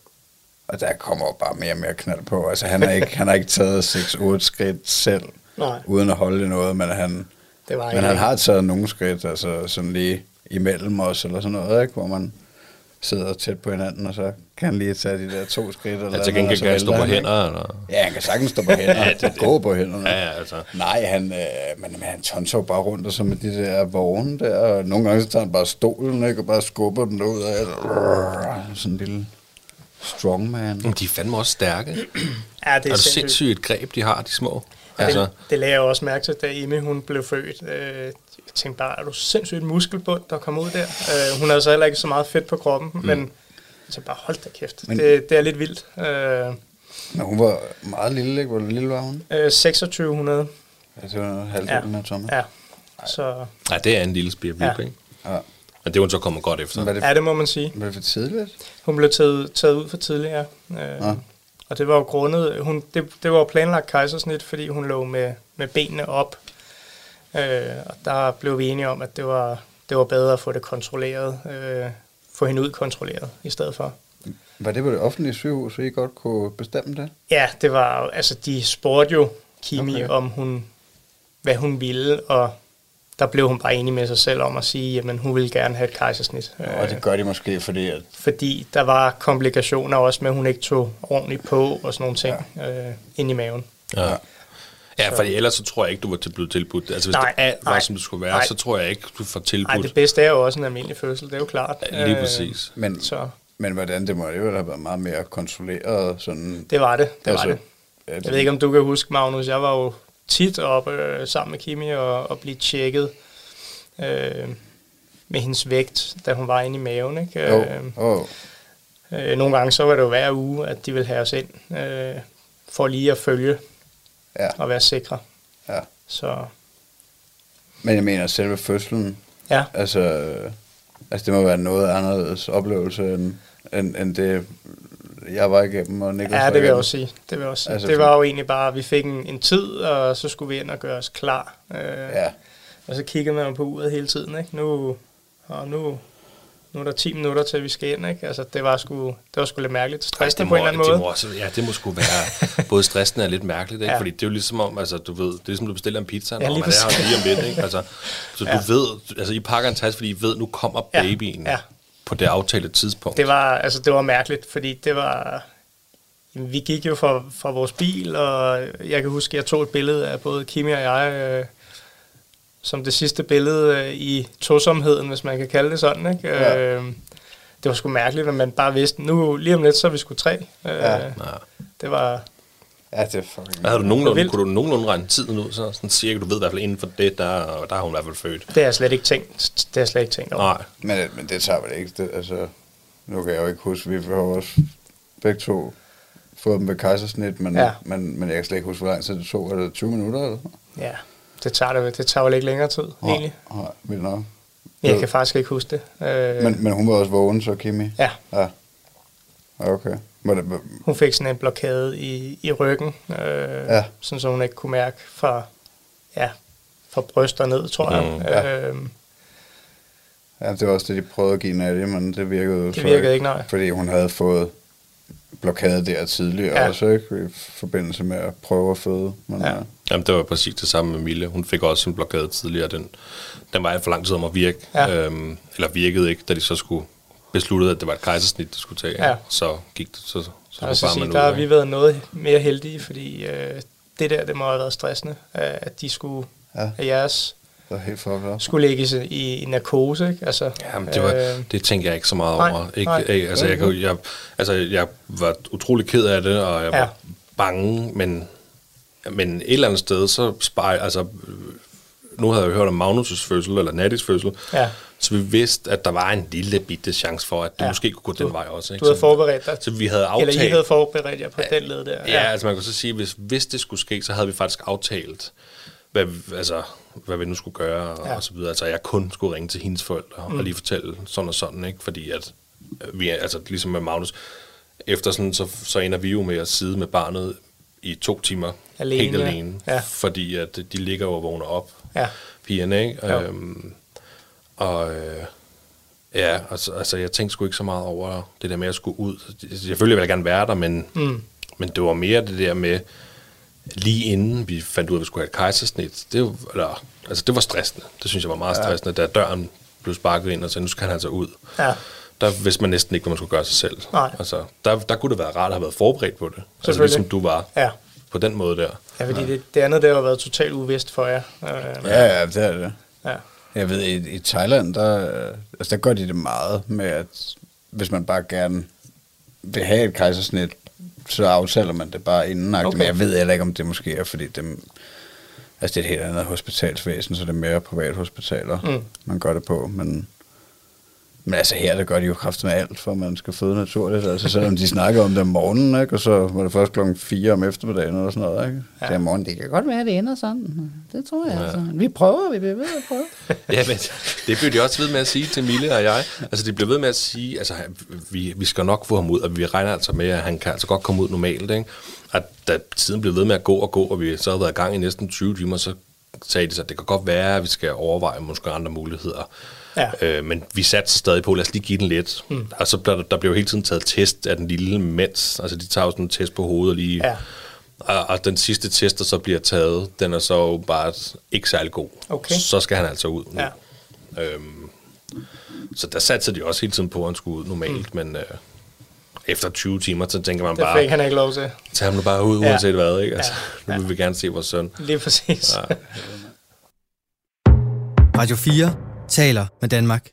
Og der kommer bare mere og mere knald på. Altså, han har ikke, han har ikke taget 6-8 skridt selv, Nej. uden at holde noget, men han, det var men han har taget nogle skridt, altså sådan lige imellem os, eller sådan noget, ikke? hvor man sidder tæt på hinanden, og så kan han lige tage de der to skridt. Eller ja, til gengæld kan han stå på hænder? Eller? Ja, han kan sagtens stå på hænder, ja, det, gå på hænderne. Ja, ja, altså. Nej, han, øh, men, men han tonser bare rundt og så med de der vogne der, og nogle gange så tager han bare stolen, ikke, og bare skubber den ud af, sådan en lille strongman. De er fandme også stærke. ja, det er, er det sindssygt greb, de har, de små. Ja, altså. det, det lagde jeg også mærke til, da Emme hun blev født. Øh, tænkte bare, er du sindssygt muskelbund, der kommer ud der? Øh, hun havde så heller ikke så meget fedt på kroppen, mm. men så bare hold da kæft. Men, det, det er lidt vildt. Øh, men hun var meget lille, ikke? Hvor lille var hun? Øh, 2600. Ja, det var halvdelen ja. af Thomas. Ja. Så, ja, det er en lille spirvip, ja. ikke? Ja. Men det er hun så kommet godt efter. Det, ja, det må man sige. Var det for tidligt? Hun blev taget, taget ud for tidligt, ja. Øh, ja. Og det var jo grundet, hun, det, det var jo planlagt kejsersnit, fordi hun lå med, med benene op Øh, og der blev vi enige om, at det var, det var bedre at få det kontrolleret, øh, få hende ud kontrolleret i stedet for. Var det på det offentlige sygehus, så I godt kunne bestemme det? Ja, det var altså de spurgte jo Kimi okay. om hun, hvad hun ville, og der blev hun bare enig med sig selv om at sige, at hun ville gerne have et kejsersnit. Og det gør de måske, fordi... At... Fordi der var komplikationer også med, at hun ikke tog ordentligt på og sådan nogle ting ja. øh, ind i maven. Ja. Ja, for ellers så tror jeg ikke, du var til blevet tilbudt. Altså hvis nej, det alt var, nej, som det skulle være, nej. så tror jeg ikke, du får tilbudt. Nej, det bedste er jo også en almindelig fødsel, det er jo klart. Ja, lige øh, præcis. Øh, men, så. men hvordan, det må jo have været meget mere kontrolleret? Sådan, det var det, det altså, var det. Jeg ved ikke, om du kan huske, Magnus, jeg var jo tit oppe øh, sammen med Kimi og, og blive tjekket. Øh, med hendes vægt, da hun var inde i maven. Ikke? Oh. Oh. Øh, nogle gange så var det jo hver uge, at de ville have os ind, øh, for lige at følge ja. og være sikre. Ja. Så. Men jeg mener, selve fødslen, ja. altså, altså det må være noget anderledes oplevelse, end, end, end det, jeg var igennem, og Niklas Ja, det vil jeg også sige. Det, vil jeg også sige. Altså, det var jo egentlig bare, at vi fik en, en tid, og så skulle vi ind og gøre os klar. Øh, ja. Og så kiggede man på uret hele tiden, ikke? Nu, og nu, nu er der 10 minutter til, vi skal ind, ikke? Altså, det var sgu, det var sgu lidt mærkeligt. Stressende må, på en eller anden måde. Det må også, ja, det må sgu være, både stressende og lidt mærkeligt, ikke? Ja. Fordi det er jo ligesom om, altså, du ved, det er ligesom, du bestiller en pizza, ja, og man er her lige om lidt, ikke? Altså, så ja. du ved, altså, I pakker en taske, fordi I ved, nu kommer babyen. Ja. Ja på det aftalte tidspunkt? Det var, altså, det var mærkeligt, fordi det var... Jamen, vi gik jo fra, fra vores bil, og jeg kan huske, at jeg tog et billede af både Kimi og jeg, øh, som det sidste billede øh, i tosomheden, hvis man kan kalde det sådan. Ikke? Ja. Øh, det var sgu mærkeligt, at man bare vidste, nu lige om lidt, så er vi skulle tre. Øh, ja. Det var... Ja, det er fucking... Havde du nogenlunde, kunne du nogenlunde regne tiden ud, så sådan cirka, du ved i hvert fald inden for det, der, der har hun i hvert fald født. Det har jeg slet ikke tænkt, det har jeg slet ikke tænkt over. Nej. Men, men det tager vel ikke, det, altså, nu kan jeg jo ikke huske, vi har også begge to fået dem med kejsersnit, men, ja. men, men jeg kan slet ikke huske, hvor lang tid det tog, er det 20 minutter eller Ja, det tager, det, det tager vel ikke længere tid, ja, egentlig. Nej, vildt nok. Jeg kan faktisk ikke huske det. Øh, men, men hun var også vågen, så Kimi? Ja. Ja. Okay. Det, hun fik sådan en blokade i, i ryggen, øh, ja. sådan så hun ikke kunne mærke fra, ja, fra bryster ned, tror jeg. Mm, ja. Øh, ja, det var også det, de prøvede at give Nadia, men det virkede Det virkede ikke, nej. Fordi hun havde fået blokade der tidligere ja. også, ikke? I forbindelse med at prøve at føde. Men, ja. ja. Jamen, det var præcis det samme med Mille. Hun fik også en blokade tidligere. Den, den var for lang tid om at virke. Ja. Øhm, eller virkede ikke, da de så skulle besluttede, at det var et kejsersnit, der skulle tage, ja. så gik det, så, så altså, bare sige, Der har vi været noget mere heldige, fordi øh, det der, det må have været stressende, at de skulle ja. have jeres det er helt for, skulle lægges i, i narkose, ikke? Altså, Jamen, det, var, øh, det tænker jeg ikke så meget nej, over. Ikke, nej. Ikke, altså, jeg, jeg, altså, jeg var utrolig ked af det, og jeg ja. var bange, men, men et eller andet sted, så spejl, altså, nu havde jeg jo hørt om Magnus' fødsel, eller Nattis fødsel, ja. så vi vidste, at der var en lille bitte chance for, at det ja. måske kunne gå du, den vej også. Ikke? Du havde forberedt dig. Så vi havde aftalt... Eller I havde forberedt jer på ja, den led der. Ja, ja, altså man kan så sige, hvis, hvis det skulle ske, så havde vi faktisk aftalt, hvad, altså, hvad vi nu skulle gøre, ja. og så videre. Altså jeg kun skulle ringe til hendes forældre, mm. og lige fortælle sådan og sådan, ikke? Fordi at vi, altså ligesom med Magnus, efter sådan, så, så ender vi jo med at sidde med barnet i to timer alene, helt alene, ja. fordi at de ligger og vågner op, ja. pigerne, ikke? Øhm, og øh, ja, altså, altså jeg tænkte sgu ikke så meget over det der med at skulle ud. Selvfølgelig ville jeg gerne være der, men, mm. men det var mere det der med, lige inden vi fandt ud af, at vi skulle have et kejsersnit, det var, eller, altså det var stressende. Det synes jeg var meget ja. stressende, da døren blev sparket ind, og så nu skal han altså ud. Ja. Der vidste man næsten ikke, hvad man skulle gøre sig selv. Nej. Altså, der, der kunne det være rart at have været forberedt på det. Altså ligesom du var. Ja på den måde der. Ja, fordi ja. Det, det andet der har været totalt uvist for jer. Øh, ja, ja, det er det. Ja. Jeg ved, i, i Thailand, der, altså, der gør de det meget med, at hvis man bare gerne vil have et kejsersnit, så aftaler man det bare inden. Okay. Men jeg ved heller ikke, om det måske er, fordi dem, altså det er et helt andet hospitalsvæsen, så det er mere privat hospitaler, mm. man gør det på. Men men altså her, der gør de jo kraft med alt, for man skal føde naturligt. Altså selvom de snakker om det om morgenen, ikke? og så var det først klokken 4 om eftermiddagen eller sådan noget. Ikke? Ja. Det er morgen, det kan godt være, det ender sådan. Det tror jeg ja. altså. Vi prøver, vi bliver ved at prøve. ja, men det blev de også ved med at sige til Mille og jeg. Altså de blev ved med at sige, altså vi, vi skal nok få ham ud, og vi regner altså med, at han kan altså godt komme ud normalt. Ikke? At da tiden blev ved med at gå og gå, og vi så havde været i gang i næsten 20 timer, så sagde de så, at det kan godt være, at vi skal overveje måske andre muligheder. Ja. Øh, men vi satte stadig på, lad os lige give den lidt. Mm. Altså, der, der blev jo hele tiden taget test af den lille mens. Altså, de tager jo sådan en test på hovedet og lige... Ja. Og, og den sidste test, der så bliver taget, den er så bare ikke særlig god. Okay. Så skal han altså ud nu. Ja. Øhm, så der satte de også hele tiden på, at han skulle ud normalt, mm. men... Øh, efter 20 timer, så tænker man det bare... Det fik han ikke lov til. Tag ham nu bare ud, uanset ja. hvad, ikke? Altså, ja. Nu vil vi gerne se vores søn. Lige præcis. Ja. Radio 4 taler med Danmark.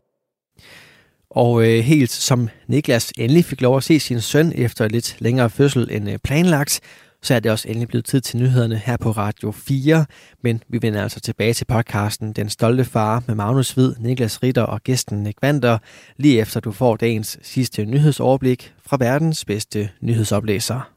Og øh, helt som Niklas endelig fik lov at se sin søn efter lidt længere fødsel end øh, planlagt, så er det også endelig blevet tid til nyhederne her på Radio 4. Men vi vender altså tilbage til podcasten Den Stolte Far med Magnus Hvid, Niklas Ritter og gæsten Nick Vander, lige efter du får dagens sidste nyhedsoverblik fra verdens bedste nyhedsoplæser.